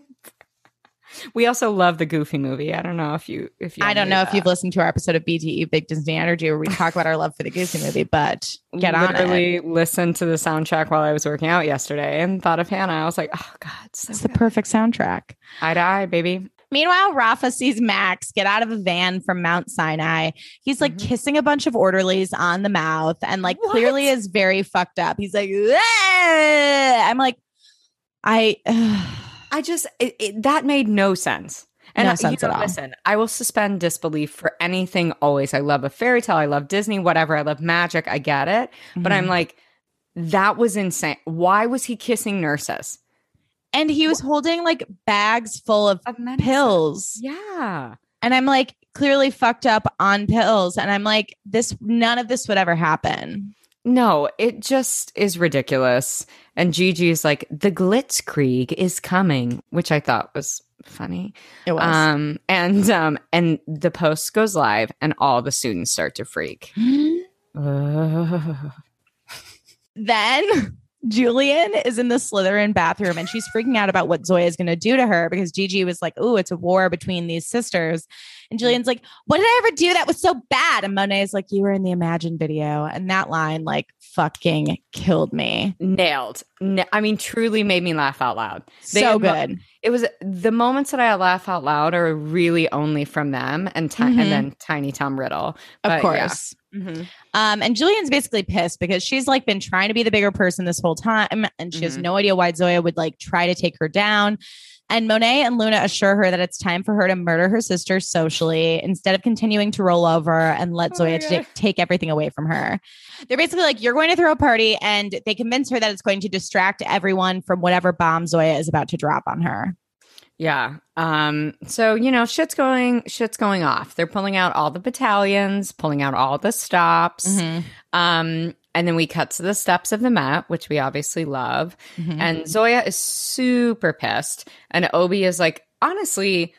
We also love the Goofy movie. I don't know if you if you I don't know if you've listened to our episode of BDE Big Disney Energy where we talk about our love for the Goofy movie, but get on it. literally listened to the soundtrack while I was working out yesterday and thought of Hannah. I was like, oh god, so It's the perfect soundtrack. eye to eye, baby. Meanwhile, Rafa sees Max get out of a van from Mount Sinai. He's like Mhm. kissing a bunch of orderlies on the mouth and like What? clearly is very fucked up. He's like, "Ah!" I'm like, I, I just it, it, that made no sense. And No I- sense you know, at all. listen, I will suspend disbelief for anything always. I love a fairy tale. I love Disney, whatever. I love magic. I get it. But Mm-hmm. I'm like, that was insane. Why was he kissing nurses? and he was holding like bags full of Of pills. Yeah. And I'm like, clearly fucked up on pills. And I'm like, this, none of this would ever happen. No, it just is ridiculous. And Gigi's like, the Glitzkrieg is coming, which I thought was funny. It was. Um, and um, and the post goes live, and all the students start to freak. Ugh. then Julien is in the Slytherin bathroom and she's freaking out about what Zoya is going to do to her because Gigi was like, "Oh, it's a war between these sisters." And Julien's like, "What did I ever do that was so bad?" And Monet is like, "You were in the Imagine video." And that line like fucking killed me. Nailed. Na- I mean, truly made me laugh out loud. They so had mo- good. It was the moments that I laugh out loud are really only from them and ti- Mhm. and then Tiny Tom Riddle. Of But yeah. course. Mhm. Um, and Julien's basically pissed because she's like been trying to be the bigger person this whole time, and she has Mhm. no idea why Zoya would like try to take her down. And Monet and Luna assure her that it's time for her to murder her sister socially instead of continuing to roll over and let Oh Zoya ta- take everything away from her. They're basically like, You're going to throw a party, and they convince her that it's going to distract everyone from whatever bomb Zoya is about to drop on her. Yeah. Um, so you know, shit's going shit's going off. They're pulling out all the battalions, pulling out all the stops. Mm-hmm. Um, and then we cut to the steps of the mat, which we obviously love. Mm-hmm. And Zoya is super pissed. And Obi is like, honestly,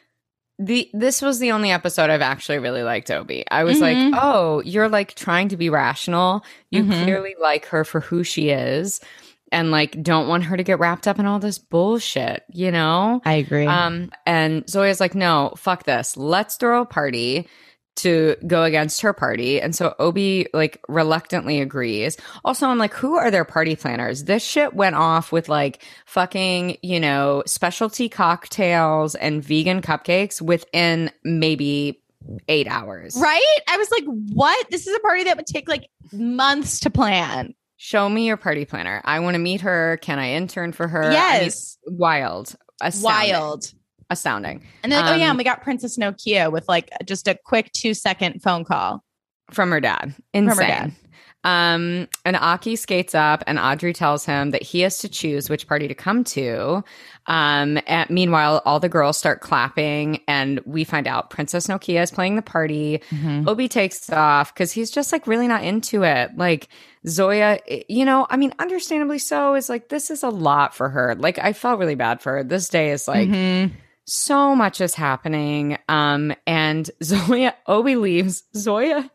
the this was the only episode I've actually really liked Obi. I was Mhm. like, oh, you're like trying to be rational. You Mhm. clearly like her for who she is. And like don't want her to get wrapped up in all this bullshit, you know? I agree. Um, and Zoya's like, no, fuck this. Let's throw a party to go against her party. And so Obi like reluctantly agrees. Also, I'm like, who are their party planners? This shit went off with like fucking, you know, specialty cocktails and vegan cupcakes within maybe eight hours. Right? I was like, what? This is a party that would take like months to plan. Show me your party planner. I want to meet her. Can I intern for her? I mean, Yes. wild. Astounding. Wild. Astounding. And they're like, oh yeah, Um, and we got Princess Nokia with like just a quick two second phone call. From her dad. her Insane. dad. Um, and Aki skates up, and Audrey tells him that he has to choose which party to come to. Um, and meanwhile, all the girls start clapping, and we find out Princess Nokia is playing the party. Obi takes off because he's just like really not into it. Like Zoya, you know, I mean, understandably so, is like this is a lot for her. Like I felt really bad for her. This day is like Mhm. So much is happening. Um, and Zoya, Obi leaves. Zoya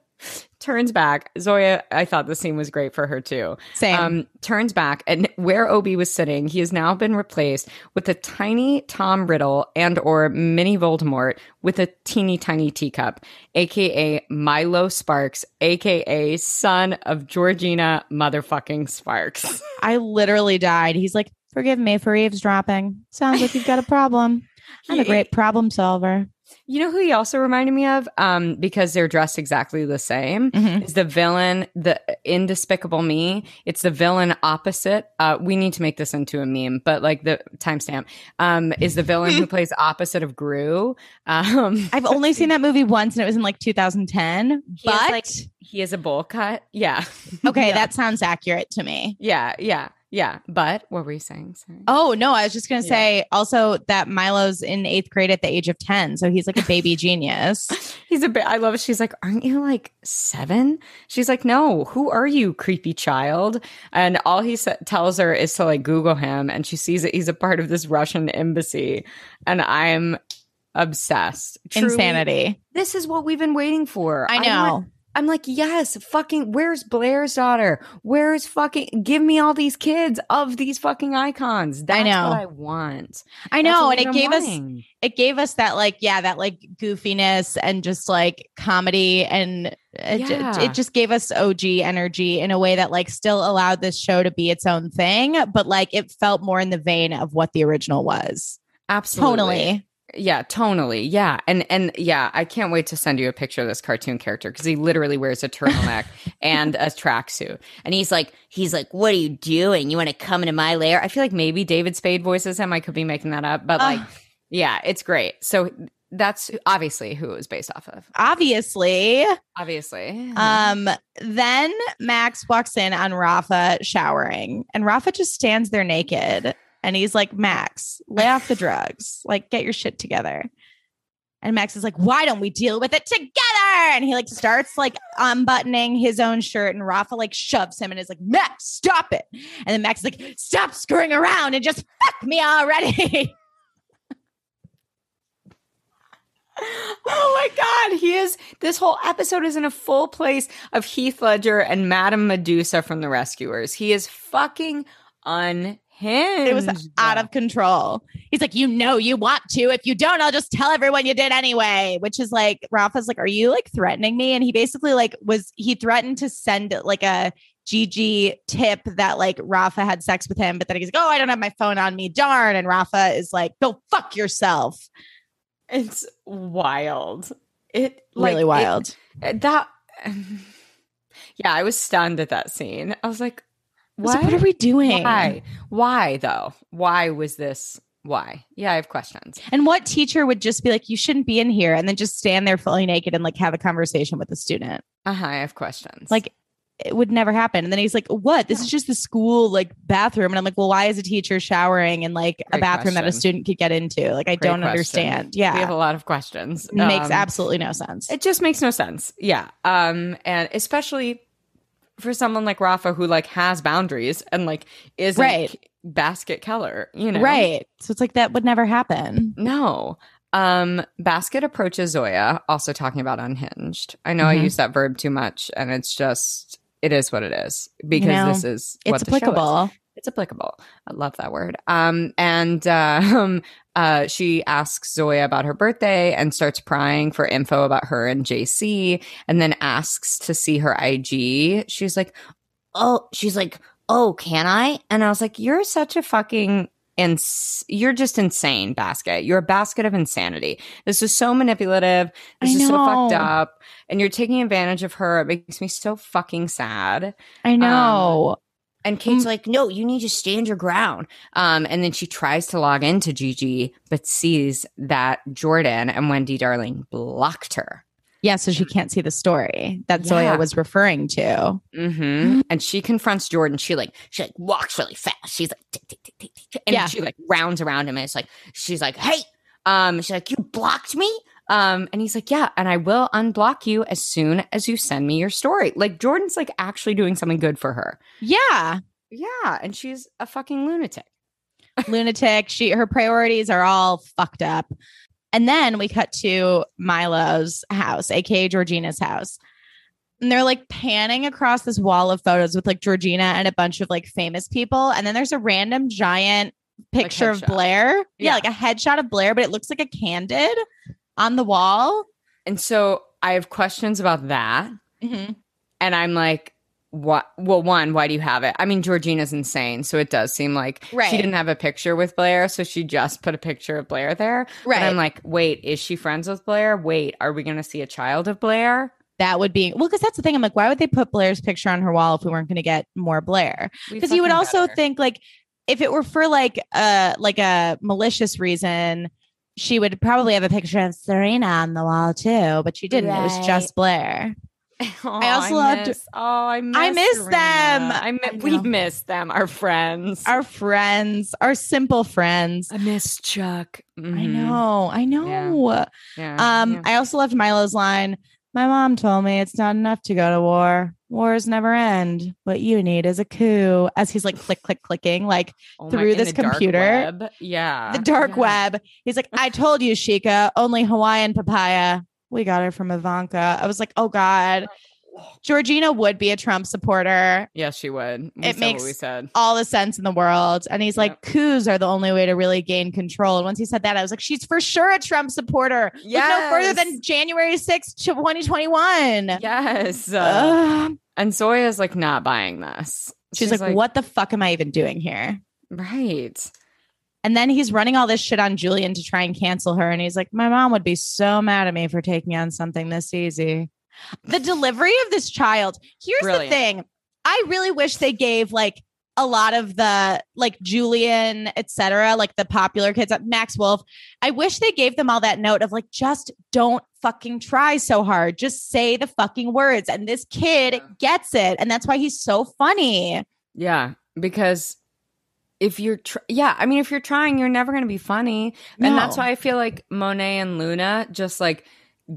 turns back. Zoya, I thought the scene was great for her too. Same. Um, turns back, and where Obi was sitting, he has now been replaced with a tiny Tom Riddle and or mini Voldemort with a teeny tiny teacup, aka Milo Sparks, aka son of Georgina motherfucking Sparks. I literally died. He's like, forgive me for eavesdropping. Sounds like you've got a problem. I'm a great problem solver. You know who he also reminded me of? Um, because they're dressed exactly the same. Mhm. Is the villain the in Despicable Me? It's the villain opposite. Uh, we need to make this into a meme, but like the timestamp um, is the villain who plays opposite of Gru. Um, I've only seen that movie once and it was in like 2010. He is, But like- he has a bowl cut. Yeah, okay, Yeah. that sounds accurate to me. yeah, yeah, yeah. But what were you saying? Sorry. Oh no, I was just gonna Yeah. say also that Milo's in eighth grade at the age of 10. So he's like a baby genius. He's a bit. I love it. She's like, "Aren't you like seven? She's like, "No. Who are you, creepy child?" And all he sa- tells her is to like Google him, and she sees that he's a part of this Russian embassy, and I'm obsessed. Truly, Insanity. This is what we've been waiting for. I know. like- I'm like, yes, fucking. Where's Blair's daughter? Where's fucking? Give me all these kids of these fucking icons. That's know. what I want. I know. And it I'm gave us it gave us that like yeah that like goofiness and just like comedy and it, Yeah. it just gave us og energy in a way that like still allowed this show to be its own thing but like it felt more in the vein of what the original was Absolutely. tonally Yeah, tonally. Yeah. And and yeah, I can't wait to send you a picture of this cartoon character because he literally wears a turtleneck and a tracksuit. And he's like, he's like, What are you doing? You want to come into my lair? I feel like maybe David Spade voices him. I could be making that up, but like, yeah, it's great. So that's obviously who it was based off of. obviously Obviously. um then max walks in on rafa showering and rafa just stands there naked and he's like max lay off the drugs like get your shit together and max is like why don't we deal with it together and he like starts like unbuttoning his own shirt and rafa like shoves him and is like max stop it and then max is like stop screwing around and just fuck me already Oh my God. He is, this whole episode is in a full place of Heath Ledger and Madame Medusa from The Rescuers. He is fucking unhinged. it was out of control. He's like, you know, you want to. If you don't, I'll just tell everyone you did anyway. Which is like, Rafa's like, are you like threatening me? And he basically like was he threatened to send like a Gigi tip that like Rafa had sex with him, but then he's like, oh, I don't have my phone on me, darn. And Rafa is like, go fuck yourself. It's wild. It like, Really it- wild. that yeah, I was stunned at that scene. I was like, I was why? like, what are we doing? Why? Why though? Why was this? Why? Yeah, I have questions. And what teacher would just be like, you shouldn't be in here, and then just stand there fully naked and like have a conversation with the student? Uh huh. I have questions. Like it would never happen. And then he's like, What? This is just the school like bathroom. And I'm like, Well, why is a teacher showering in like a Great bathroom that a student could get into? Like, I Great don't question. understand. Yeah, we have a lot of questions. Makes Um, absolutely no sense. It just makes no sense. Yeah. Um, and especially for someone like Rafa who like has boundaries and like isn't Right. Basket Keller, you know, Right. So it's like that would never happen. No. Um, Basket approaches Zoya, also talking about unhinged. I know I Mhm. use that verb too much, and it's just it is what it is because know, this is what It's show is. applicable. It's applicable. I love that word. Um, and uh, um, uh, she asks Zoya about her birthday and starts prying for info about her and JC, and then asks to see her IG. She's like, "Oh," she's like, "Oh, can I?" And I was like, "You're such a fucking and you're just insane basket. You're a basket of insanity. This is so manipulative. This is so fucked up. And you're taking advantage of her. It makes me so fucking sad. I know. And Kate's like, no, you need to stand your ground. Um, and then she tries to log into Gigi, but sees that Jordan and Wendy Darling blocked her. yeah, so she can't see the story that Yeah. Zoya was referring to. hmm And she confronts Jordan. She like she like walks really fast. She's like, tick, tick, tick, tick, tick, tick. and Yeah. she like rounds around him. And it's like she's like, hey, um, she's like, you blocked me. Um, and he's like, yeah, and I will unblock you as soon as you send me your story. Like Jordan's like actually doing something good for her. Yeah. Yeah, and she's a fucking lunatic. lunatic. She her priorities are all fucked up. And then we cut to Milo's house, aka Georgina's house. And they're like panning across this wall of photos with like Georgina and a bunch of like famous people. And then there's a random giant picture of. Blair. Yeah. Yeah. like a headshot of Blair, but it looks like a candid on the wall. And so I have questions about that. Mhm. And I'm like, what? Well, one, why do you have it? I mean, Georgina's insane. So it does seem like Right. she didn't have a picture with Blair. So she just put a picture of Blair there. Right. But I'm like, wait, is she friends with Blair? Wait, are we going to see a child of Blair? that would be well, because that's the thing. I'm like, why would they put Blair's picture on her wall if we weren't going to get more Blair? Because you would also better. think like if it were for like a like a malicious reason she would probably have a picture of Serena on the wall too, but she didn't. It was just Blair. Oh, I also loved- miss- oh, I miss, I miss Serena. them. I mi- I we miss them, our friends. Our friends, our simple friends. I miss Chuck. I Mhm. know, I know. Yeah. Um, yeah. I also loved Milo's line. My mom told me it's not enough to go to war. Wars never end. What you need is a coup. As he's like click, click, clicking, like Oh through this computer. Yeah. the dark Yeah. web. He's like, I told you, Shika, only Hawaiian papaya. We got her from Ivanka. I was like, oh God. Georgina would be a Trump supporter. Yes, she would. We It makes what we said. All the sense in the world. And he's like, Yep. coups are the only way to really gain control. And once he said that, I was like, she's for sure a Trump supporter. Look no further than January 6th, 2021. Yes. Uh. And Zoya's like not buying this. she's, like, what the fuck am I even doing here? Right. And then he's running all this shit on Julien to try and cancel her. And he's like, My mom would be so mad at me for taking on something this easy. The delivery of this child. Here's Brilliant. the thing. I really wish they gave like a lot of the like Julien, etc., like the popular kids, Max Wolf. I wish they gave them all that note of like, just don't fucking try so hard. Just say the fucking words. And this kid gets it. And that's why he's so funny. Yeah. Because if you're, tr- yeah, I mean, if you're trying, you're never going to be funny. And that's why I feel like Monet and Luna just like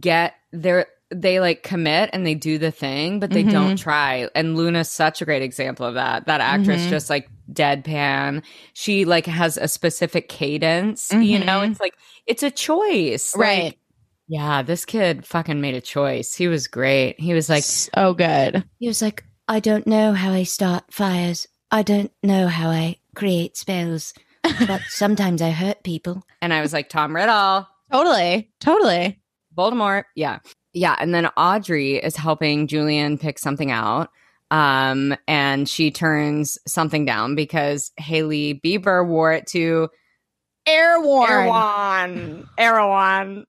get their, they like commit and they do the thing, but they Mhm. don't try. And Luna's such a great example of that. That actress Mhm. just like deadpan. She like has a specific cadence, you know? Mhm. It's like, it's a choice. Right. Like, yeah, this kid fucking made a choice. He was great. He was like, so good. He was like, I don't know how I start fires. I don't know how I create spells. But sometimes I hurt people. and I was like, Tom Riddle. Totally. Totally. Voldemort. Yeah. Yeah. And then Audrey is helping Julien pick something out. Um, and she turns something down because Hailey Bieber wore it to Airborne. Erewhon. Erewhon.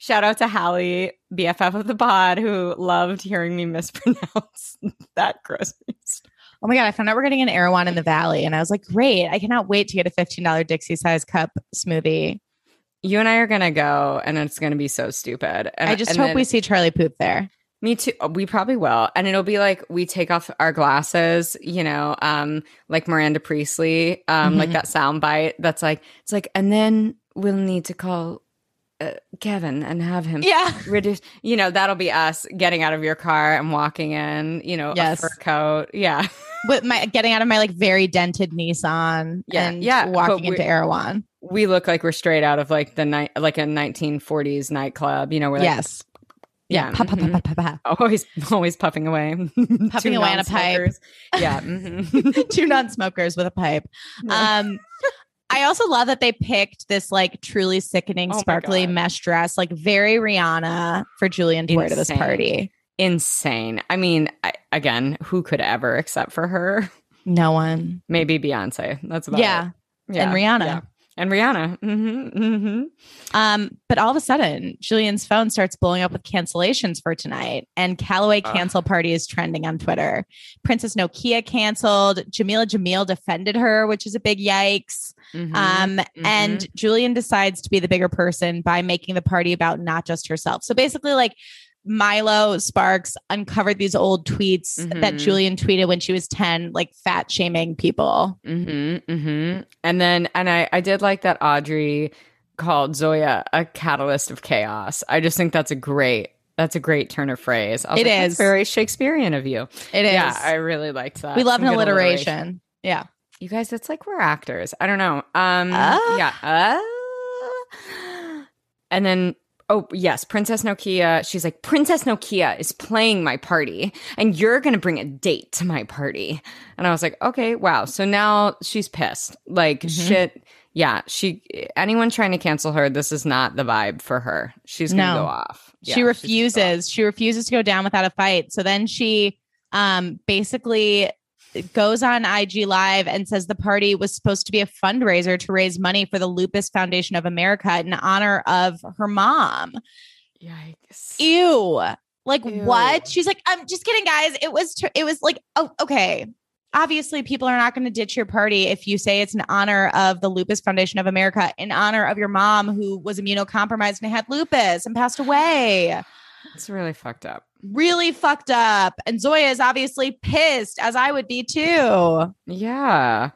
Shout out to Hallie, BFF of the pod, who loved hearing me mispronounce that gross. Oh my god! I found out we're getting an Erewhon in the Valley, and I was like, "Great! I cannot wait to get a fifteen dollar Dixie size cup smoothie." You and I are gonna go, and it's gonna be so stupid. And I just and hope then- we see Charlie Puth there. Me too. We probably will. And it'll be like we take off our glasses, you know, um, like Miranda Priestly, um, like Mhm. that sound bite that's like, it's like, and then we'll need to call uh, Kevin and have him Yeah, reduce, you know, that'll be us getting out of your car and walking in, you know, Yes. a fur coat. Yeah. with my getting out of my like very dented Nissan Yeah, and yeah, walking we- into Erewhon. We look like we're straight out of like the night, like a 1940s nightclub, you know, we're like, yes, yeah, mhm. pa. always, always puffing away, Puffing away on a pipe. Yeah. mhm. Two non-smokers with a pipe. Um, I also love that they picked this like truly sickening, Oh sparkly mesh dress, like very Rihanna for Julien to wear to this party. insane. I mean, I, again, who could ever except for her? No one. Maybe Beyonce. That's about Yeah. it. Yeah. And Rihanna. yeah. And Rihanna. Mm-hmm, mm-hmm. Um, but all of a sudden, Julien's phone starts blowing up with cancellations for tonight, and Calloway Ugh. cancel party is trending on Twitter. Princess Nokia canceled. Jameela Jamil defended her, which is a big yikes. Mhm, Um, mhm. and Julien decides to be the bigger person by making the party about not just herself. So basically, like Milo Sparks uncovered these old tweets that Mhm. Julien tweeted when she was 10, like fat shaming people. Mm-hmm, mm-hmm. And then, and I, I did like that Audrey called Zoya a catalyst of chaos. I just think that's a great, that's a great turn of phrase. It like, is. very Shakespearean of you. It is. Yeah, I really liked that. we love Some an good alliteration. Yeah. You guys, it's like we're actors. I don't know. Um, Ah. yeah. Uh, and then, oh yes, Princess Nokia. She's like, Princess Nokia is playing my party, and you're gonna bring a date to my party. And I was like, okay, wow. So now she's pissed. Like Mhm. shit. Yeah, she. Anyone trying to cancel her, this is not the vibe for her. She's gonna No. go off. Yeah, she she's off. refuses she refuses to go down without a fight so then she um basically goes on IG live and says the party was supposed to be a fundraiser to raise money for the Lupus Foundation of America in honor of her mom. Yikes. Ew. Like Ew. what? She's like, I'm just kidding, guys. It was it was like, oh, okay. Obviously, people are not going to ditch your party if you say it's in honor of the Lupus Foundation of America, in honor of your mom who was immunocompromised and had lupus and passed away It's really fucked up. Really fucked up. And Zoya is obviously pissed, as I would be too. Yeah.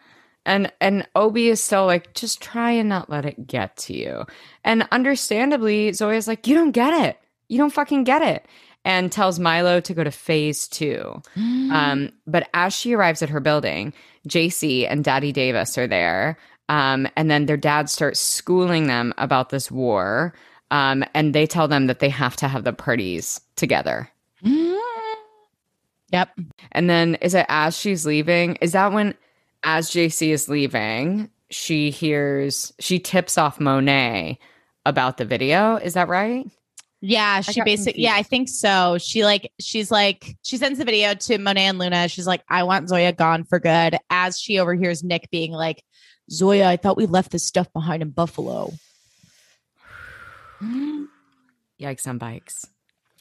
And and Obi is still like, just try and not let it get to you. And understandably, Zoya's like, you don't get it. You don't fucking get it. And tells Milo to go to phase two. Um, but as she arrives at her building, JC and Daddy Davis are there. Um, and then their dad starts schooling them about this war. Um, and they tell them that they have to have the parties together. Yep. And then is it as she's leaving? Is that when, as JC is leaving, she hears, she tips off Monet about the video? Is that right? Yeah, she got basically, yeah, I think so. She like, she's like, she sends the video to Monet and Luna. She's like, I want Zoya gone for good. As she overhears Nick being like, Zoya, I thought we left this stuff behind in Buffalo. Yikes on bikes.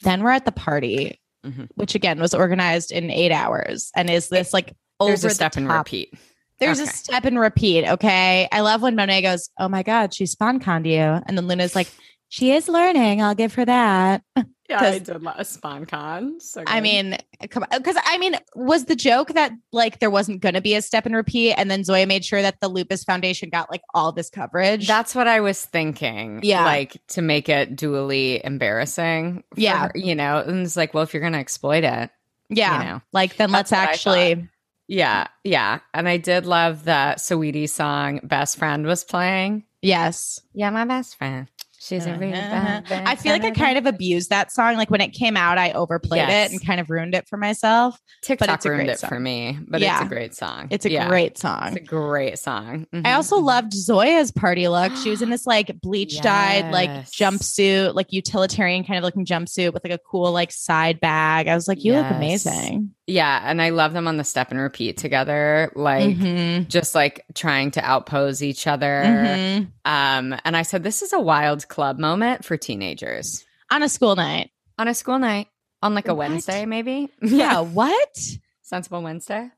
then we're at the party, Mhm. which again was organized in eight hours, and is this like over There's a the step and top repeat. There's a step and repeat. Okay. I love when Monet goes, Oh my God, she spon conned you. And then Luna's like, She is learning. I'll give her that. Yeah, 'Cause- I did a spon con. So I mean, come uh, on. Because I mean, was the joke that like there wasn't going to be a step and repeat? And then Zoya made sure that the Lupus Foundation got like all this coverage. That's what I was thinking. Yeah. Like to make it dually embarrassing. for Yeah. you know, and it's like, well, if you're going to exploit it, yeah. you know. Like then let's actually. Yeah. Yeah. And I did love that Saweetie song Best Friend was playing. Yes. Yeah, my best friend. She's a really bad, bad I feel like I kind of abused that song. Like when it came out, I overplayed Yes. it and kind of ruined it for myself. TikTok it's a ruined great it for song. me, but it's a great song. It's a Yeah. great song. It's a great song. Mm-hmm, I Mhm. also mm-hmm. loved Zoya's party look. She was in this like bleach dyed like jumpsuit, like utilitarian kind of looking jumpsuit with like a cool like side bag. I was like, you look amazing. Yeah, and I love them on the step and repeat together, like Mhm. just like trying to outpose each other. Mhm. Um, and I said, this is a wild club moment for teenagers On a school night. on a school night, on like a What? Wednesday, maybe. Yeah. What? sensible Wednesday.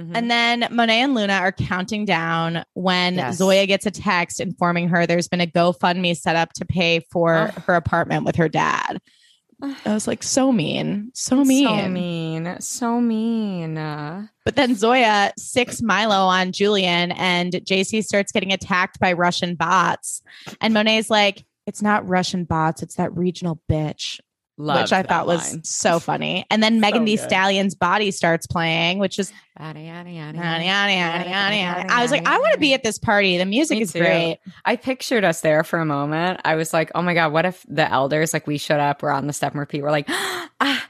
Mhm. And then Monet and Luna are counting down when Yes. Zoya gets a text informing her there's been a GoFundMe set up to pay for Ugh. her apartment with her dad. I was like, so mean, so mean. so mean, so mean. Uh, But then Zoya six Milo on Julien, and JC starts getting attacked by Russian bots. And Monet's like, it's not Russian bots, it's that regional bitch, loved which I thought was line. so funny. And then Megan Thee good. Stallion's body starts playing, which is. I was like, I want to be at this party. The music Me is too. great. I pictured us there for a moment. I was like, oh my God, what if the elders, like we showed up, we're on the step and repeat, we're like, ah, ah,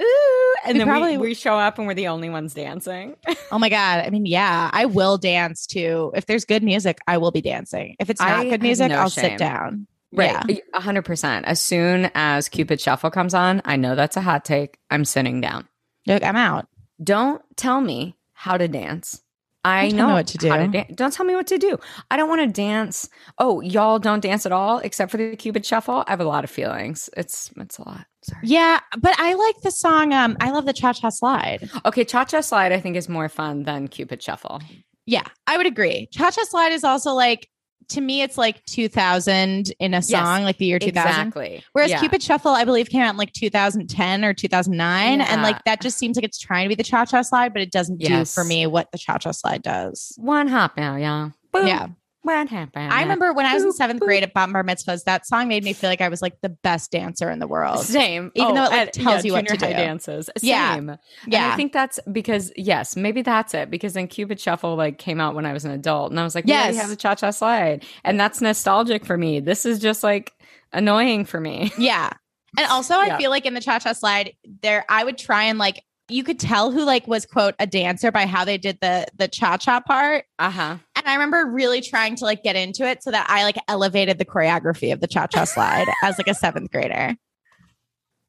ooh. And We then probably- we, we show up and we're the only ones dancing. Oh my God. I mean, yeah, I will dance too. If there's good music, I will be dancing. If it's not I good music, no I'll shame. sit down. Right. Yeah. A hundred percent. As soon as Cupid Shuffle comes on, I know that's a hot take. I'm sitting down. Look, I'm out. Don't tell me how to dance. I Don't know what to do. dan- Don't tell me what to do. I don't want to dance. Oh, y'all don't dance at all except for the Cupid shuffle. I have a lot of feelings. It's it's a lot. Sorry. Yeah, but I like the song. Um, I love the Cha Cha Slide. Okay, Cha Cha Slide I think is more fun than Cupid Shuffle. Yeah, I would agree. Cha Cha Slide is also like to me, it's like 2000 in a song, like the year 2000. Exactly. Whereas Yeah. Cupid Shuffle, I believe, came out in like 2010 or 2009. And like that just seems like it's trying to be the cha cha slide, but it doesn't Yes. do for me what the cha cha slide does. one hop now, y'all. Boom. Yeah. Hop now. I remember when I was in seventh grade at Bot Bar Mitzvahs, that song made me feel like I was like the best dancer in the world. Same. Even though it, like, and- tells you what to do. dances. Yeah. Same. And Yeah. I think that's because yes, maybe that's it. Because then Cupid Shuffle like came out when I was an adult, and I was like, yeah, Yes. you have the Cha Cha Slide, and that's nostalgic for me. This is just like annoying for me. Yeah. And also I Yeah. feel like in the cha cha slide, there I would try and like you could tell who like was quote a dancer by how they did the the cha cha part. Uh huh. I remember really trying to like get into it so that I like elevated the choreography of the cha cha slide as like a seventh grader.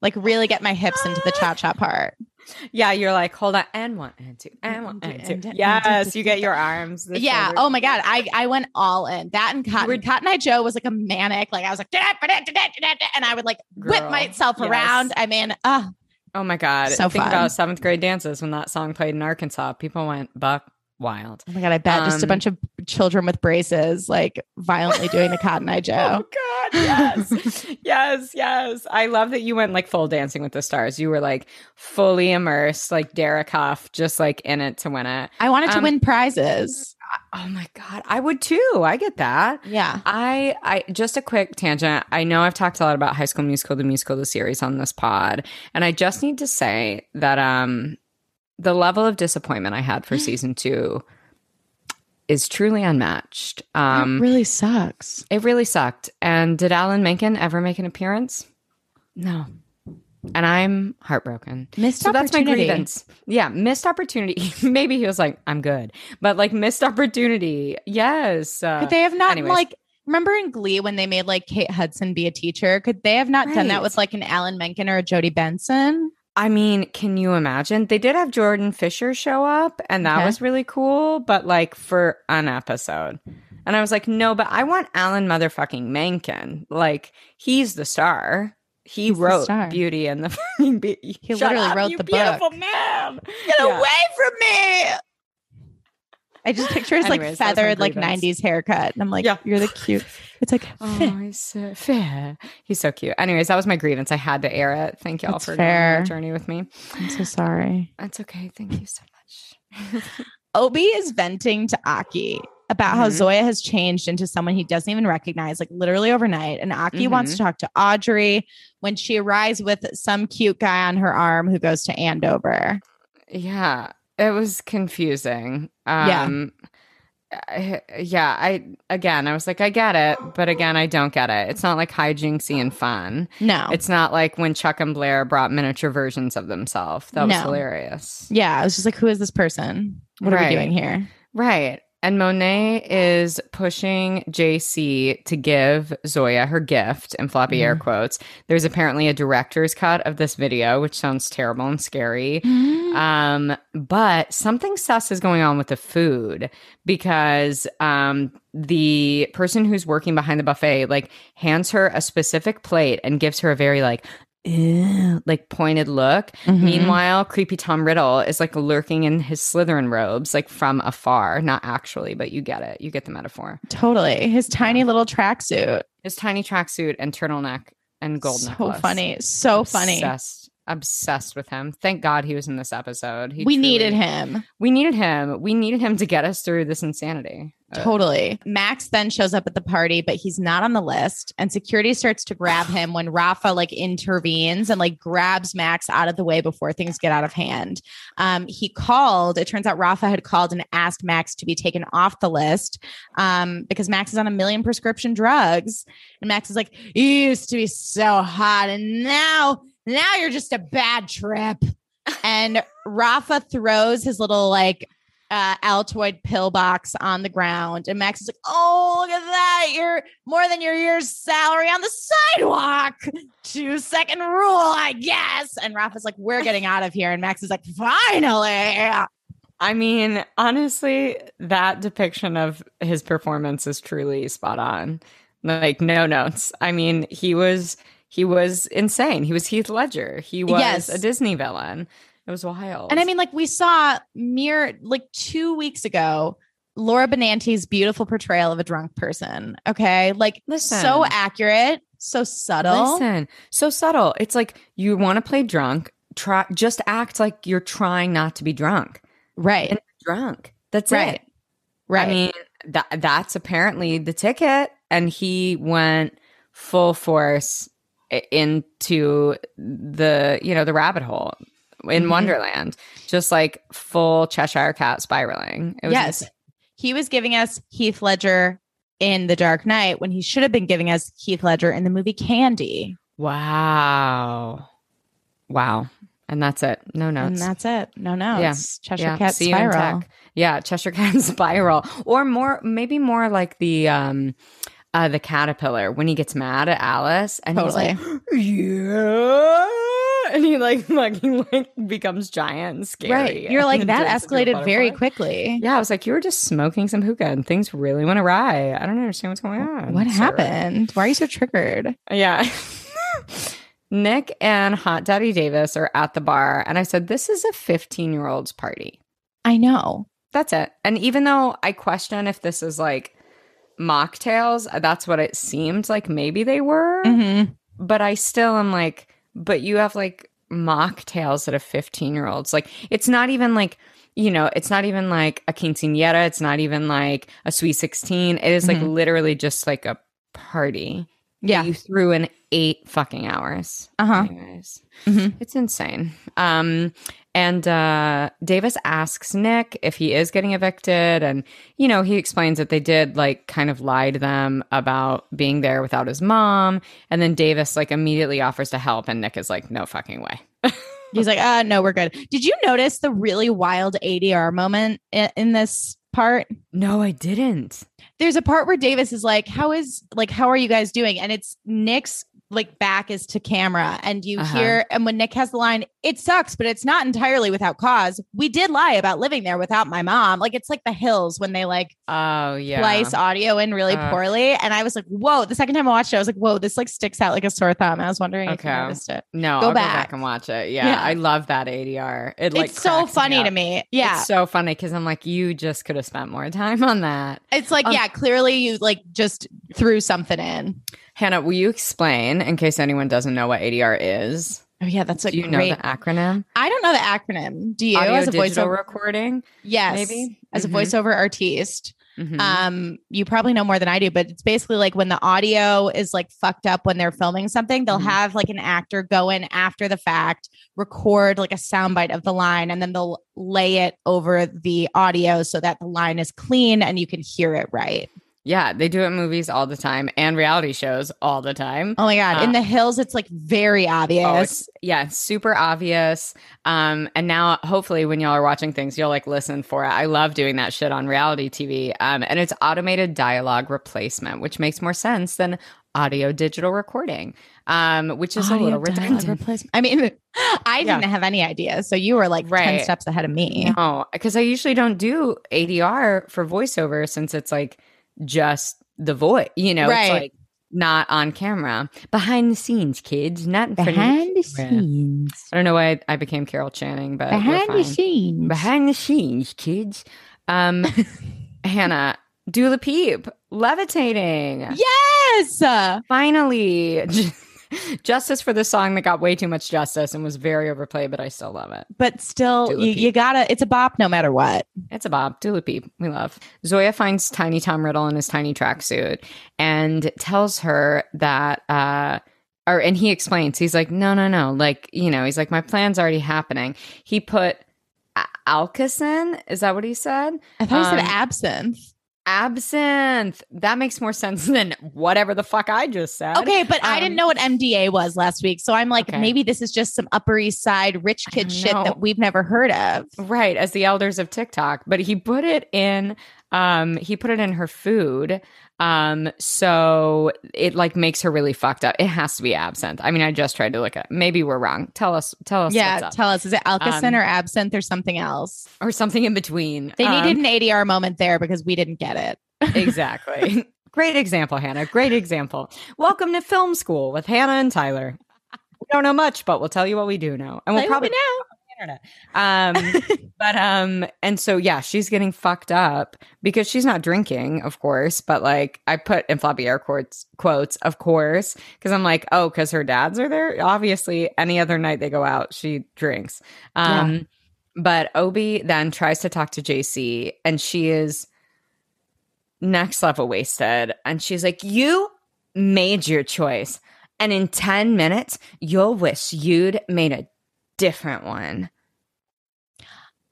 Like really get my hips into the cha cha part. Yeah, you're like, hold on, and one, and two, and one, and two. And- and- Yes, you get your arms. yeah. shoulders. Oh my god. I I went all in. That and Cotton. were- Cotton Eye Joe was like a manic. Like I was like, and I would like whip Girl, myself yes. around. I mean, uh, Oh my god. So Think fun. about seventh grade dances when that song played in Arkansas. People went buck wild. Oh my god, I bet just a Um, bunch of children with braces like violently doing the Cotton Eye Joe. Oh God, yes, yes, yes. I love that you went like full Dancing with the Stars. You were like fully immersed, like Derek Hough, just like in it to win it. I wanted to Um, win prizes. Oh my God, I would too. I get that. Yeah. I, I just a quick tangent. I know I've talked a lot about High School Musical, the musical, the series on this pod, and I just need to say that um, the level of disappointment I had for season two is truly unmatched. Um, that really sucks. It really sucked. And did Alan Menken ever make an appearance? No. And I'm heartbroken. Missed So that's my opportunity. grievance. Yeah, missed opportunity. Maybe he was like, I'm good. But like missed opportunity. Yes. Uh, Could they have not anyways. like remember in Glee when they made like Kate Hudson be a teacher? Could they have not done that with like an Alan Menken or a Jodi Benson? I mean, can you imagine? They did have Jordan Fisher show up, and that Okay. was really cool, but like for an episode. And I was like, no, but I want Alan motherfucking Menken. Like, he's the star. He He's wrote. Beauty and the fucking Be- He Shut literally up, wrote you the beautiful man. Get Yeah. away from me. I just picture his like Anyways, my feathered like grievance. 90s haircut. And I'm like, Yeah. you're the cute. It's like Oh, he's so fair. He's so cute. Anyways, that was my grievance. I had to air it. Thank y'all That's for fair. going on that journey with me. I'm so sorry. That's okay. Thank you so much. Obi is venting to Aki about how Mhm. Zoya has changed into someone he doesn't even recognize, like literally overnight. And Aki wants to talk to Audrey when she arrives with some cute guy on her arm who goes to Andover. Yeah, it was confusing. Yeah. Um, I- yeah, I again, I was like, I get it, but again, I don't get it. It's not like hijinksy and fun. No. It's not like when Chuck and Blair brought miniature versions of themselves. That was No. hilarious. yeah. I was just like, who is this person? What are we doing here? Right. And Monet is pushing JC to give Zoya her gift in floppy air quotes. There's apparently a director's cut of this video, which sounds terrible and scary. Um, but something sus is going on with the food because um, the person who's working behind the buffet like hands her a specific plate and gives her a very like "Ew," like pointed look. Mhm. Meanwhile, creepy Tom Riddle is like lurking in his Slytherin robes, like from afar, not actually, but you get it. You get the metaphor. Totally. His tiny little tracksuit. His tiny tracksuit and turtleneck and gold so necklace. funny. So funny. Obsessed. With him. Thank God he was in this episode. He we truly- needed him. We needed him. We needed him to get us through this insanity. Uh, Totally. Max then shows up at the party, but he's not on the list. And security starts to grab him when Rafa like intervenes and like grabs Max out of the way before things get out of hand. Um, he called. It turns out Rafa had called and asked Max to be taken off the list um, because Max is on a million prescription drugs. And Max is like, "You used to be so hot, and now, now you're just a bad trip." and Rafa throws his little like uh, Altoid pill box on the ground, and Max is like, "Oh, look at that! You're more than your year's salary on the sidewalk. Two second rule, I guess." And Rafa's like, "We're getting out of here," and Max is like, "Finally!" I mean, honestly, that depiction of his performance is truly spot on. Like no notes. I mean, he was he was insane. He was Heath Ledger. He was Yes. a Disney villain. It was wild. And I mean, like we saw mere like two weeks ago, Laura Benanti's beautiful portrayal of a drunk person. Okay. Like Listen. so accurate, so subtle. Listen, so subtle. It's like you want to play drunk. Try just act like you're trying not to be drunk. Right. And drunk. That's Right. it. right. I mean, that that's apparently the ticket, and he went full force into the you know the rabbit hole in Mhm. Wonderland, just like full Cheshire Cat spiraling. It was yes. insane. He was giving us Heath Ledger in The Dark Knight when he should have been giving us Heath Ledger in the movie Candy. Wow, wow, and that's it. No notes. And that's it. No, no. Yeah. Cheshire yeah, Cat see Spiral. Yeah, Cheshire Cat spiral, or more, maybe more like the um, uh, the caterpillar when he gets mad at Alice and Totally. he's like, yeah, and he like fucking like becomes giant and scary. Right. You're like, that turns into a escalated very quickly. Yeah, I was like, you were just smoking some hookah and things really went awry. I don't understand what's going on. What sir." happened? Why are you so triggered? Yeah. Nick and Hot Daddy Davis are at the bar, and I said, This is a 15 year old's party. I know. That's it. And even though I question if this is like mocktails, that's what it seemed like maybe they were. Mhm. But I still am like, but you have like mocktails that a 15 year olds. Like, it's not even like, you know, it's not even like a quinceanera. It's not even like a sweet 16. It is like Mhm. literally just like a party. Yeah. You threw in eight fucking hours. Uh huh. Anyways, Mhm. it's insane. Um, and uh, Davis asks Nick if he is getting evicted, and you know he explains that they did like kind of lie to them about being there without his mom, and then Davis like immediately offers to help, and Nick is like, "No fucking way." He's like, uh, no, we're good. Did you notice the really wild ADR moment in, in this part? No, I didn't. There's a part where Davis is like, how is like, how are you guys doing? And it's Nick's like back is to camera and you Uh-huh. hear and when Nick has the line it sucks but it's not entirely without cause we did lie about living there without my mom like it's like the hills when they like Oh yeah. splice audio in really Uh. poorly and I was like whoa the second time I watched it I was like whoa this like sticks out like a sore thumb I was wondering if you Okay. noticed it No, Go I'll go back. back and watch it. Yeah, Yeah. I love that ADR. It like it's so funny up. to me yeah It's so funny because I'm like, you just could have spent more time on that. It's like, Um, yeah, clearly you like just threw something in. Hannah, will you explain in case anyone doesn't know what ADR is? Oh yeah, that's a Do you great. know the acronym? I don't know the acronym. Do you? Audio as a voiceover, recording, yes, maybe? as Mhm. a voiceover artist, Mhm. um, you probably know more than I do. But it's basically like when the audio is like fucked up when they're filming something, they'll Mhm. have like an actor go in after the fact, record like a soundbite of the line, and then they'll lay it over the audio so that the line is clean and you can hear it right. Yeah, they do it in movies all the time and reality shows all the time. Oh my god! in Uh, the hills, it's like very obvious. Oh, it's yeah, super obvious. Um, and now hopefully when y'all are watching things, you'll like listen for it. I love doing that shit on reality TV. Um, and it's automated dialogue replacement, which makes more sense than audio digital recording. Um, which is Audio a little redundant. replacement. I mean, I didn't have any idea. So you were like 10 steps ahead of me. No, because I usually don't do ADR for voiceover since it's like just the voice, you know, Right. it's like not on camera. Behind the scenes, kids, not in front of Behind the camera. scenes. I don't know why I, I became Carol Channing, but Behind the scenes. Behind the scenes, kids. Um, Hannah, do the Peep, levitating. Yes. Uh, Finally, justice for the song that got way too much justice and was very overplayed, but I still love it. But still, you, you gotta, it's a bop no matter what. It's a bop. Dula Peep. We love. Zoya finds Tiny Tom Riddle in his tiny tracksuit and tells her that, uh, or, and he explains, he's like, no, no, no. Like, you know, he's like, my plan's already happening. He put a- Alkison. Is that what he said? I thought Um, said absinthe. Absinthe. That makes more sense than whatever the fuck I just said. Okay, but I didn't Um, know what MDA was last week. So I'm like, Okay. maybe this is just some Upper East Side rich kid shit know. that we've never heard of. Right, as the elders of TikTok. But he put it in Um, he put it in her food. Um, so it like makes her really fucked up. It has to be absinthe. I mean, I just tried to look at. Maybe we're wrong. Tell us. Tell us. what's Yeah, tell us. Is it Alka-Seltz Um, or absinthe or something else? or something in between. They Um, needed an ADR moment there because we didn't get it. exactly. Great example, Hannah. Great example. Welcome to film school with Hannah and Tyler. We don't know much, but we'll tell you what we do know, and we'll Tell you what we probably internet. Um, but um, and so yeah, she's getting fucked up because she's not drinking, of course. But like, I put in floppy air quotes, quotes, of course, because I'm like, oh, because her dads are there. Obviously, any other night they go out, she drinks. Um, but Obi then tries to talk to JC, and she is next level wasted, and she's like, you made your choice. And in 10 minutes, you'll wish you'd made a different one.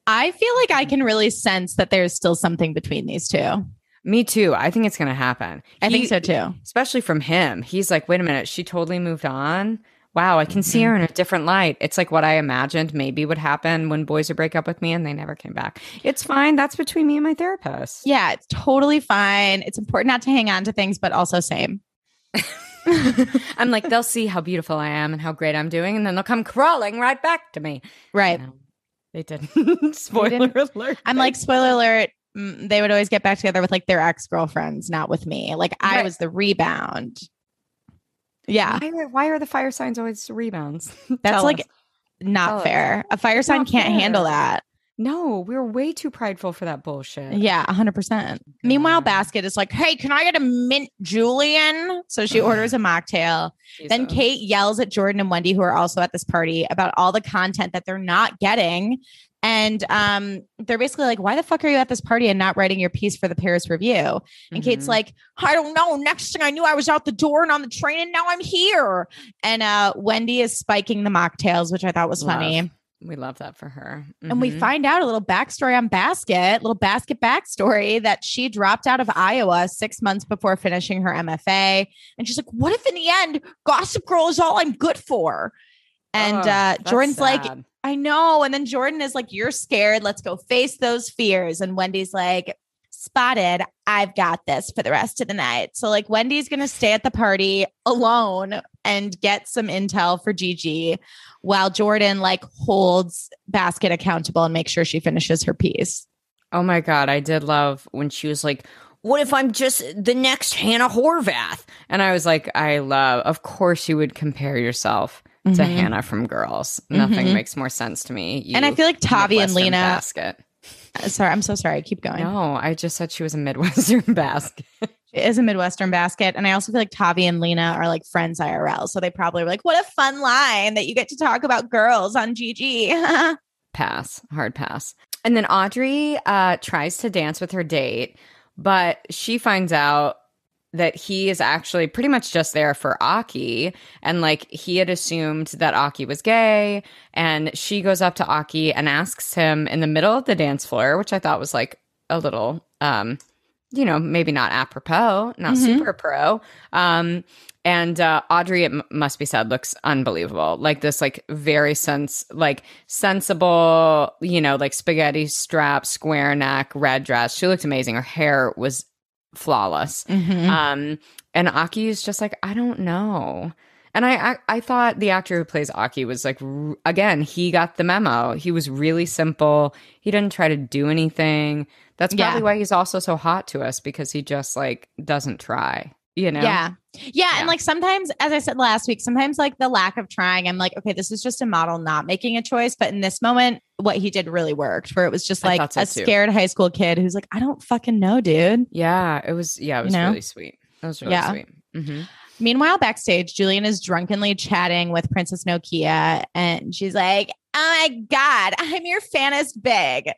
I feel like I can really sense that there's still something between these two. Me too. I think it's going to happen. I think so too. Especially from him. He's like, wait a minute, she totally moved on. Wow, I can see Mm-hmm. her in a different light. It's like what I imagined maybe would happen when boys would break up with me and they never came back. It's fine. That's between me and my therapist. Yeah, it's totally fine. It's important not to hang on to things, but also same. I'm like, they'll see how beautiful I am and how great I'm doing, and then they'll come crawling right back to me. Right. No, they didn't. Spoiler alert. I'm like, spoiler alert. mm, They would always get back together with like their ex girlfriends, not with me. Like I Right. was the rebound. Yeah, why are, why are the fire signs always rebounds? that's Tell like us. not Tell us. fair. A fire sign not can't handle that. No, we're way too prideful for that bullshit. Yeah, 100%. Meanwhile, Basket is like, hey, can I get a mint Julian? So she orders a mocktail. Then Kate yells at Jordan and Wendy, who are also at this party, about all the content that they're not getting. And um, they're basically like, why the fuck are you at this party and not writing your piece for the Paris Review? And Kate's Mhm. like, I don't know. Next thing I knew, I was out the door and on the train, and now I'm here. And uh, Wendy is spiking the mocktails, which I thought was funny. We love that for her. And we Mhm. find out a little backstory on Basket, little Basket backstory that she dropped out of Iowa six months before finishing her MFA. And she's like, What if in the end, Gossip Girl is all I'm good for? And Oh, uh, Jordan's like. I know. And then Jordan is like, You're scared. Let's go face those fears. And Wendy's like, Spotted, I've got this for the rest of the night. So, like, Wendy's going to stay at the party alone and get some intel for Gigi while Jordan, like, holds Basket accountable and makes sure she finishes her piece. Oh my god, I did love when she was like, "What if I'm just the next Hannah Horvath?" And I was like, "I love. Of course, you would compare yourself to Mhm. Hannah from Girls. Nothing Mhm. makes more sense to me." And I feel like Tavi and Lena. basket. Uh, Sorry, I'm so sorry. Keep going. No, I just said she was a Midwestern basket. It is a Midwestern basket. And I also feel like Tavi and Lena are like friends IRL. So they probably were like, what a fun line that you get to talk about girls on GG. pass, hard pass. And then Audrey uh, tries to dance with her date, but she finds out that he is actually pretty much just there for Aki. And like he had assumed that Aki was gay. And she goes up to Aki and asks him in the middle of the dance floor, which I thought was like a little, um, you know, maybe not apropos, not Mhm. super pro. Um, and uh, Audrey, it m- must be said, looks unbelievable. Like this, like very sense, like sensible, you know, like spaghetti strap, square neck, red dress. She looked amazing. Her hair was flawless. Mhm. Um, and Aki is just like, I don't know. And I, I, I thought the actor who plays Aki was like, r- again, he got the memo. He was really simple. He didn't try to do anything. That's Yeah. probably why he's also so hot to us because he just like doesn't try. You know? Yeah. yeah. Yeah. And like sometimes, as I said last week, sometimes like the lack of trying, I'm like, okay, this is just a model not making a choice. But in this moment, what he did really worked, where it was just like so a too. scared high school kid who's like, I don't fucking know, dude. Yeah. It was. Yeah. It was know? really sweet. It was really Yeah. sweet. hmm Meanwhile, backstage, Julien is drunkenly chatting with Princess Nokia, and she's like, "Oh my god, I'm your fanist big,"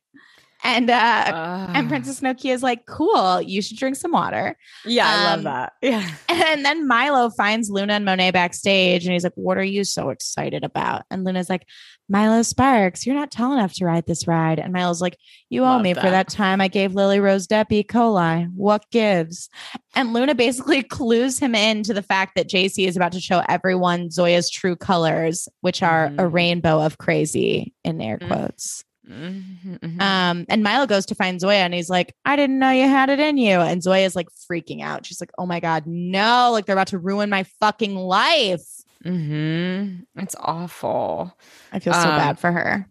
and uh, and Princess Nokia is like, "Cool, you should drink some water." Yeah, I um, love that. Yeah. And then Milo finds Luna and Monet backstage, and he's like, "What are you so excited about?" And Luna's like, "Milo Sparks, you're not tall enough to ride this ride." And Milo's like, "You owe Love me for that. that time I gave Lily Rose Depp E. coli. What gives?" And Luna basically clues him in to the fact that JC is about to show everyone Zoya's true colors, which are a Mhm. rainbow of crazy in air Mhm. quotes. Mhm, mhm. Um, and Milo goes to find Zoya and he's like, I didn't know you had it in you. And Zoya is like freaking out. She's like, Oh my God, no, like they're about to ruin my fucking life. Mhm. It's awful. I feel so Um, bad for her.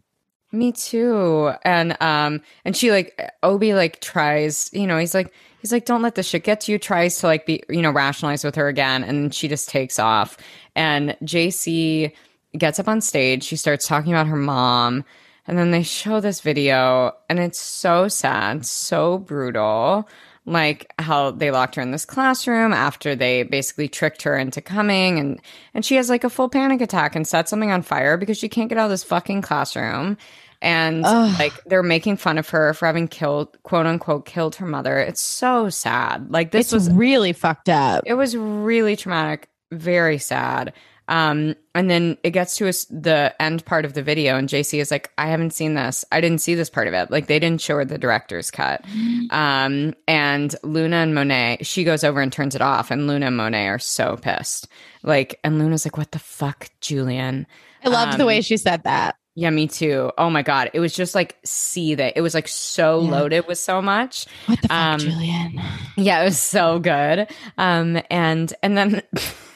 Me too. And um and she like Obie like tries, you know, he's like he's like don't let this shit get to you, tries to like be, you know, rationalize with her again and she just takes off. And JC gets up on stage, she starts talking about her mom, and then they show this video and it's so sad, so brutal. Like how they locked her in this classroom after they basically tricked her into coming and and she has like a full panic attack and sets something on fire because she can't get out of this fucking classroom and Ugh. like they're making fun of her for having killed quote unquote killed her mother it's so sad like this It's was really fucked up. it was really traumatic very sad um and then it gets to us the end part of the video and jc is like i haven't seen this i didn't see this part of it like they didn't show her the director's cut um and luna and monet she goes over and turns it off and luna and monet are so pissed like and luna's like what the fuck julien I loved the um, way she said that. yeah, me too. Oh my god, it was just like see that it was like so Yeah. loaded with so much. What the fuck, um, Julien? Yeah, it was so good. Um, and and then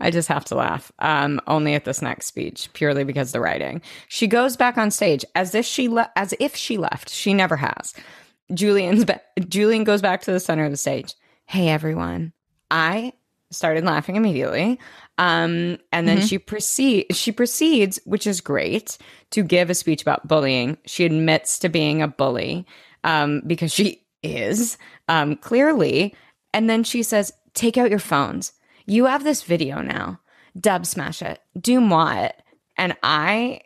I just have to laugh. Um, only at this next speech, purely because the writing. She goes back on stage as if she le- as if she left. She never has. Julien's ba- Julien goes back to the center of the stage. Hey everyone, I started laughing immediately. Um, and then Mhm. she proceed she proceeds, which is great, to give a speech about bullying. She admits to being a bully um, because she is um, clearly. And then she says, "Take out your phones. You have this video now. Dubsmash it. Do moi it." And I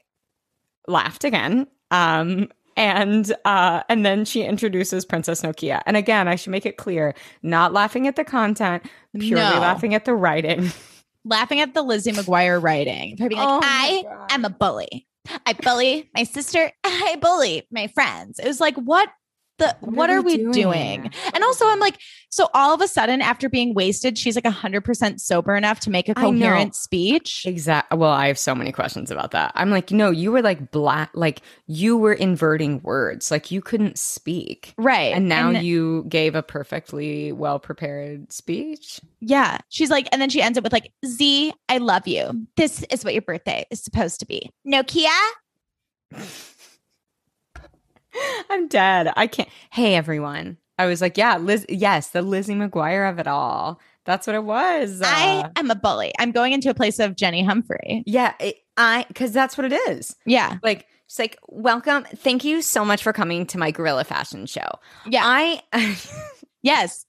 laughed again. Um, and uh, and then she introduces Princess Nokia. And again, I should make it clear: not laughing at the content, purely No. laughing at the writing. Laughing at the Lizzie McGuire writing. Her being like, Oh my I God. am a bully. I bully my sister. I bully my friends. It was like, what the What what, are we doing doing? And also I'm like, so all of a sudden, after being wasted, she's like hundred percent sober enough to make a coherent speech. Exactly. Well, I have so many questions about that. I'm like, no, you were like black, like you were inverting words, like you couldn't speak. Right. And now you gave a perfectly well prepared speech. Yeah. She's like, and then she ends up with like, Z, I love you. This is what your birthday is supposed to be. Nokia? I'm dead. I can't. Hey, everyone. I was like, yeah, Liz. Yes, the Lizzie McGuire of it all. That's what it was. I Uh, am a bully. I'm going into a place of Jenny Humphrey. yeah, it, I because that's what it is. Yeah. Like, she's like, welcome. Thank you so much for coming to my guerrilla fashion show. Yeah. I. yes.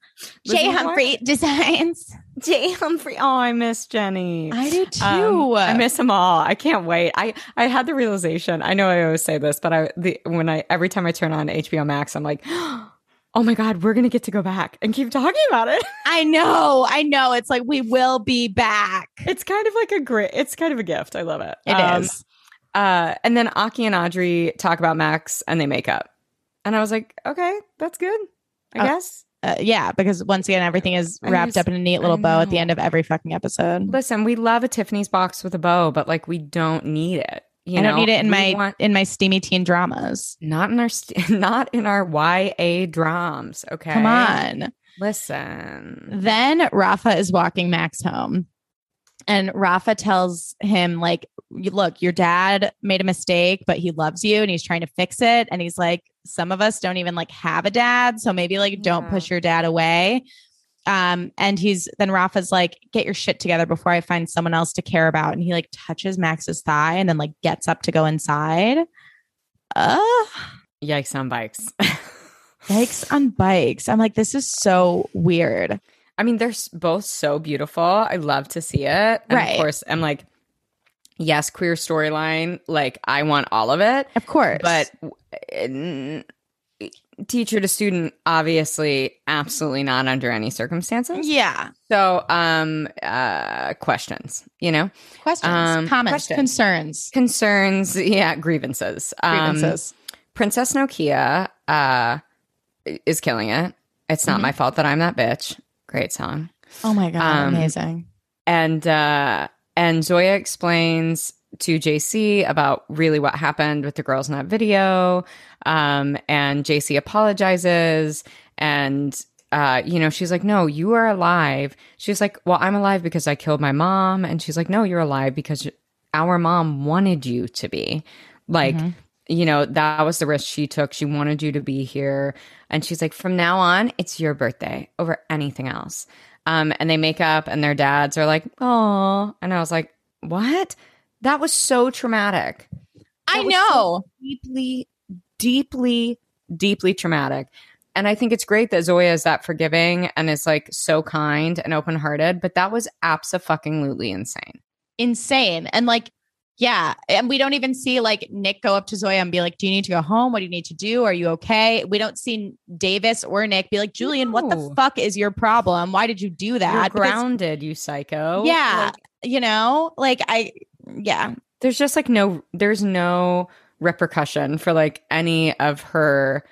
Lizzie Jay McGuire? Humphrey designs. Jay Humphrey. Oh, I miss Jenny. I do too. Um, I miss them all. I can't wait. I I had the realization. I know I always say this, but I the when I every time I turn on HBO Max, I'm like, oh my god, we're gonna get to go back and keep talking about it. I know. I know. It's like we will be back. It's kind of like a great. It's kind of a gift. I love it. It is. Um, Uh, and then Aki and Audrey talk about Max and they make up, and I was like, okay, that's good. I Oh, guess. Uh, yeah, because once again, everything is wrapped up in a neat little bow at the end of every fucking episode. Listen, we love a Tiffany's box with a bow, but like we don't need it. You I know? don't need it in my want- in my steamy teen dramas. not in our st- not in our YA dramas. Okay, Come on. listen. Then Rafa is walking Max home. And Rafa tells him, like, look, your dad made a mistake, but he loves you and he's trying to fix it. And he's like, some of us don't even like have a dad. So maybe like don't push your dad away. Um, and he's then Rafa's like, get your shit together before I find someone else to care about. And he like touches Max's thigh and then like gets up to go inside. Uh Yikes on bikes. yikes on bikes. I'm like, this is so weird. I mean, they're both so beautiful. I love to see it. And Right. Of course, I'm like, yes, queer storyline. Like, I want all of it. Of course. But uh, teacher to student, obviously, absolutely not under any circumstances. yeah. So, um, uh, questions, you know, Questions, Um, comments, questions. concerns, concerns, yeah, grievances. Um, grievances. Princess Nokia uh, is killing it. It's not Mhm. my fault that I'm that bitch. Great song. oh my god, um, amazing. And uh, and Zoya explains to JC about really what happened with the girls in that video. Um, and JC apologizes and uh, you know, she's like, no, you are alive. She's like, well, I'm alive because I killed my mom. And she's like, no, you're alive because our mom wanted you to be. Like, Mm-hmm. You know, that was the risk she took. She wanted you to be here. And she's like, from now on, it's your birthday over anything else. Um, and they make up, and their dads are like, oh. And I was like, what? That was so traumatic. I That so know. deeply, deeply, deeply traumatic. And I think it's great that Zoya is that forgiving and is like so kind and open hearted, but that was absolutely insane. insane. And like, yeah. And we don't even see like Nick go up to Zoya and be like, Do you need to go home? What do you need to do? Are you okay? We don't see Davis or Nick be like, Julien, what the fuck is your problem? Why did you do that? You're Because- grounded, you psycho. yeah. Like, you know, like I, yeah. there's just like no, there's no repercussion for like any of her,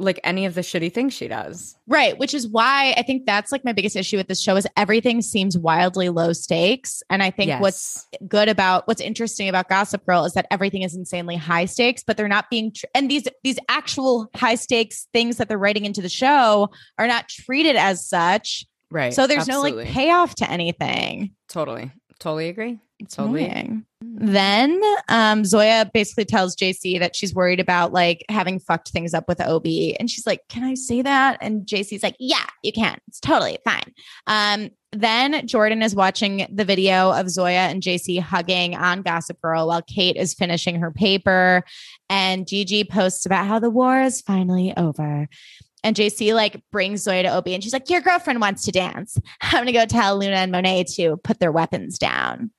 like any of the shitty things she does. Right. Which is why I think that's like my biggest issue with this show is everything seems wildly low stakes. And I think what's good about what's interesting about Gossip Girl is that everything is insanely high stakes, but they're not being tr- and these these actual high stakes things that they're writing into the show are not treated as such. right. So there's no like payoff to anything. Totally. Totally agree. It's Totally. annoying. Then um, Zoya basically tells JC that she's worried about like having fucked things up with Obie. And she's like, Can I say that? And JC's like, Yeah, you can. It's totally fine. Um, then Jordan is watching the video of Zoya and JC hugging on Gossip Girl while Kate is finishing her paper. And Gigi posts about how the war is finally over. And JC like brings Zoya to Obie and she's like, Your girlfriend wants to dance. I'm gonna go tell Luna and Monet to put their weapons down.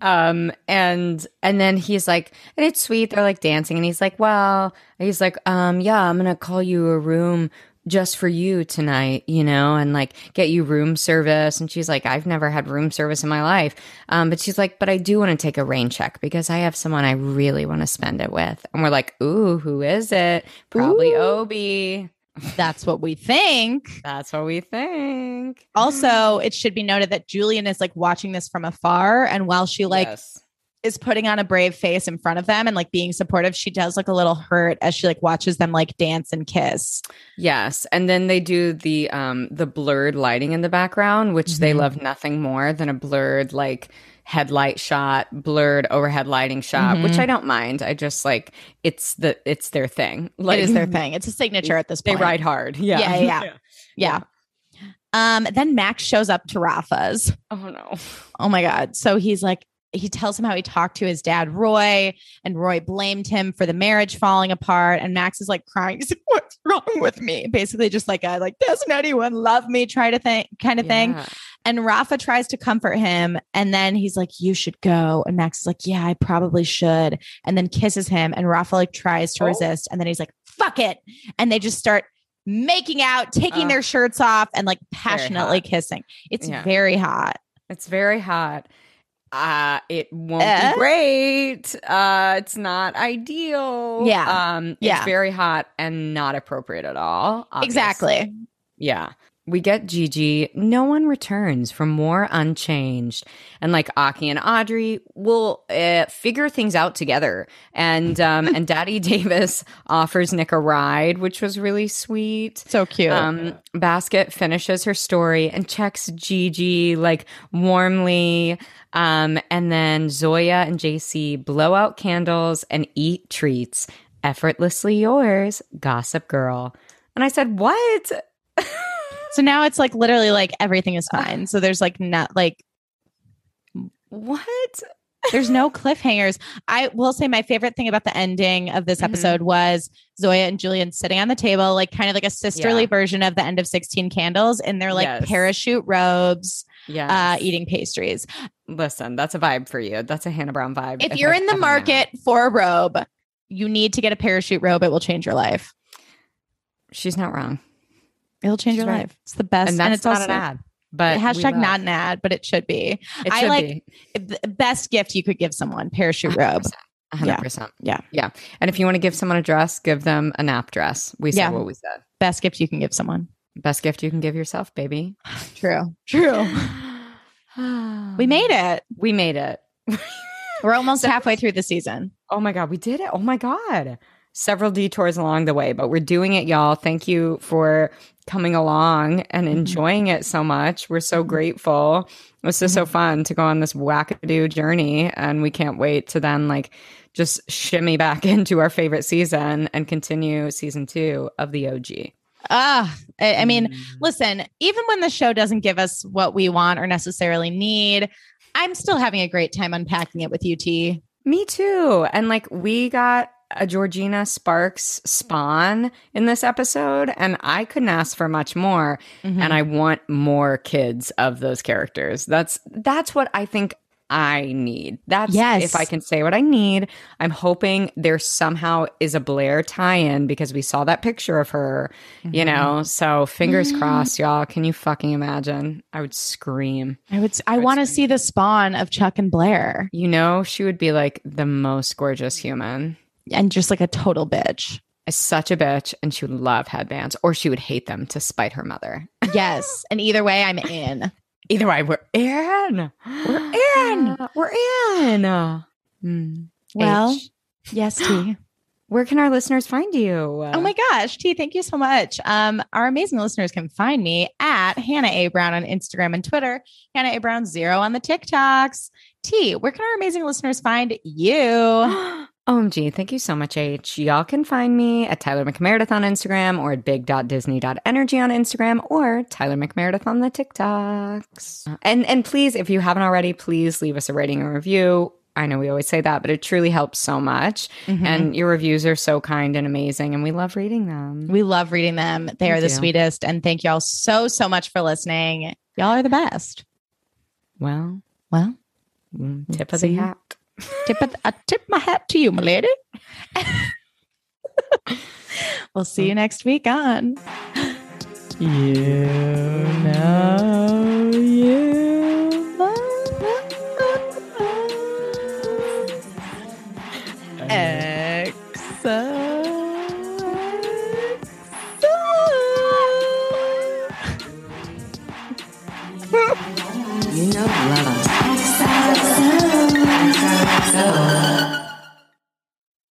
Um and and then he's like, and it's sweet. They're like dancing, and he's like, well, he's like, um, yeah, I'm gonna call you a room just for you tonight, you know, and like get you room service. And she's like, I've never had room service in my life. Um, but she's like, but I do want to take a rain check because I have someone I really want to spend it with. And we're like, ooh, who is it? Probably Ooh. Obie. That's what we think. That's what we think. Also, it should be noted that Julien is like watching this from afar. And while she like Yes. is putting on a brave face in front of them and like being supportive, she does look a little hurt as she like watches them like dance and kiss. Yes, and then they do the um the blurred lighting in the background, which they Mhm. love nothing more than a blurred like headlight shot, blurred overhead lighting shot, which Mhm. I don't mind. I just like it's the it's their thing. Like it is their thing. It's a signature at this point. They ride hard. Yeah. Yeah, yeah, Yeah. Um, then Max shows up to Rafa's. Oh no. Oh my God. So he's like, he tells him how he talked to his dad, Roy, and Roy blamed him for the marriage falling apart. And Max is like crying. He's like, What's wrong with me? Basically, just like a like, doesn't anyone love me? Try to think kind of thing. Yeah. And Rafa tries to comfort him. And then he's like, You should go. And Max is like, Yeah, I probably should. And then kisses him. And Rafa like tries to Oh. resist. And then he's like, Fuck it. And they just start making out, taking Ugh. their shirts off, and like passionately kissing. It's Yeah. very hot. It's very hot. Uh, it won't Eh? be great. Uh, it's not ideal. Yeah. Um, Yeah. it's very hot and not appropriate at all. obviously. Exactly. Yeah. We get Gigi. No one returns from more unchanged. And like Aki and Audrey will uh, figure things out together. And um and Daddy Davis offers Nick a ride, which was really sweet. So cute. Um Basket finishes her story and checks Gigi like warmly. Um and then Zoya and JC blow out candles and eat treats. Effortlessly yours, Gossip Girl. And I said, "What?" so now it's like literally like everything is fine. So there's like not like What? there's no cliffhangers. I will say my favorite thing about the ending of this Mhm. episode was Zoya and Julien sitting on the table, like kind of like a sisterly Yeah. version of the end of 16 candles in their like Yes. parachute robes, Yeah. uh, eating pastries. Listen, that's a vibe for you. That's a Hannah Brown vibe. If you're I've in the market for a robe, you need to get a parachute robe. It will change your life. she's not wrong, It'll change She's your right. life. It's the best. and that's it's not also an ad. But hashtag not an ad, but it should be. It I should like- be. The best gift you could give someone, parachute robe. 100%. 100%. Yeah. Yeah. And if you want to give someone a dress, give them a nap dress. We said Yeah. what we said. Best gift you can give someone. Best gift you can give yourself, baby. True. True. we made it. We made it. We're almost halfway through the season. Oh my God, we did it. Oh my God. Several detours along the way, but we're doing it, y'all. Thank you for coming along and Mm-hmm. enjoying it so much. We're so grateful. This is so Mm-hmm. fun to go on this wackadoo journey, and we can't wait to then like just shimmy back into our favorite season and continue season two of the OG. Ah, I, I mean, Mm. listen, even when the show doesn't give us what we want or necessarily need, I'm still having a great time unpacking it with you, T. Me too. And like we got a Georgina Sparks spawn in this episode, and I couldn't ask for much more. Mm-hmm. And I want more kids of those characters. That's that's what I think I need. That's Yes. if I can say what I need. I'm hoping there somehow is a Blair tie-in because we saw that picture of her, you know. So fingers crossed, y'all. Can you fucking imagine? I would scream. I would. s- I want to see the spawn of Chuck and Blair, You know, she would be like the most gorgeous human. And just like a total bitch. such a bitch and she would love headbands or she would hate them to spite her mother. Yes, and either way, I'm in. Either way, we're in. We're in. We're in. Hmm. Well, H, yes, T. where can our listeners find you? Oh my gosh, T, thank you so much. Um, our amazing listeners can find me at Hannah A. Brown on Instagram and Twitter, Hannah A. Brown Zero on the TikToks. T, where can our amazing listeners find you? OMG, thank you so much, H. Y'all can find me at Tyler McMeredith on Instagram or at big.disney.energy on Instagram or Tyler McMeredith on the TikToks. And and please, if you haven't already, please leave us a rating or review. I know we always say that, but it truly helps so much. Mm-hmm. And your reviews are so kind and amazing, and we love reading them. We love reading them. They We are the sweetest. And thank y'all so, so much for listening. Y'all are the best. well, Well, mm, tip of the hat. Tip of, I tip my hat to you, my lady. we'll see you next week on. You know you love You know you love Hello.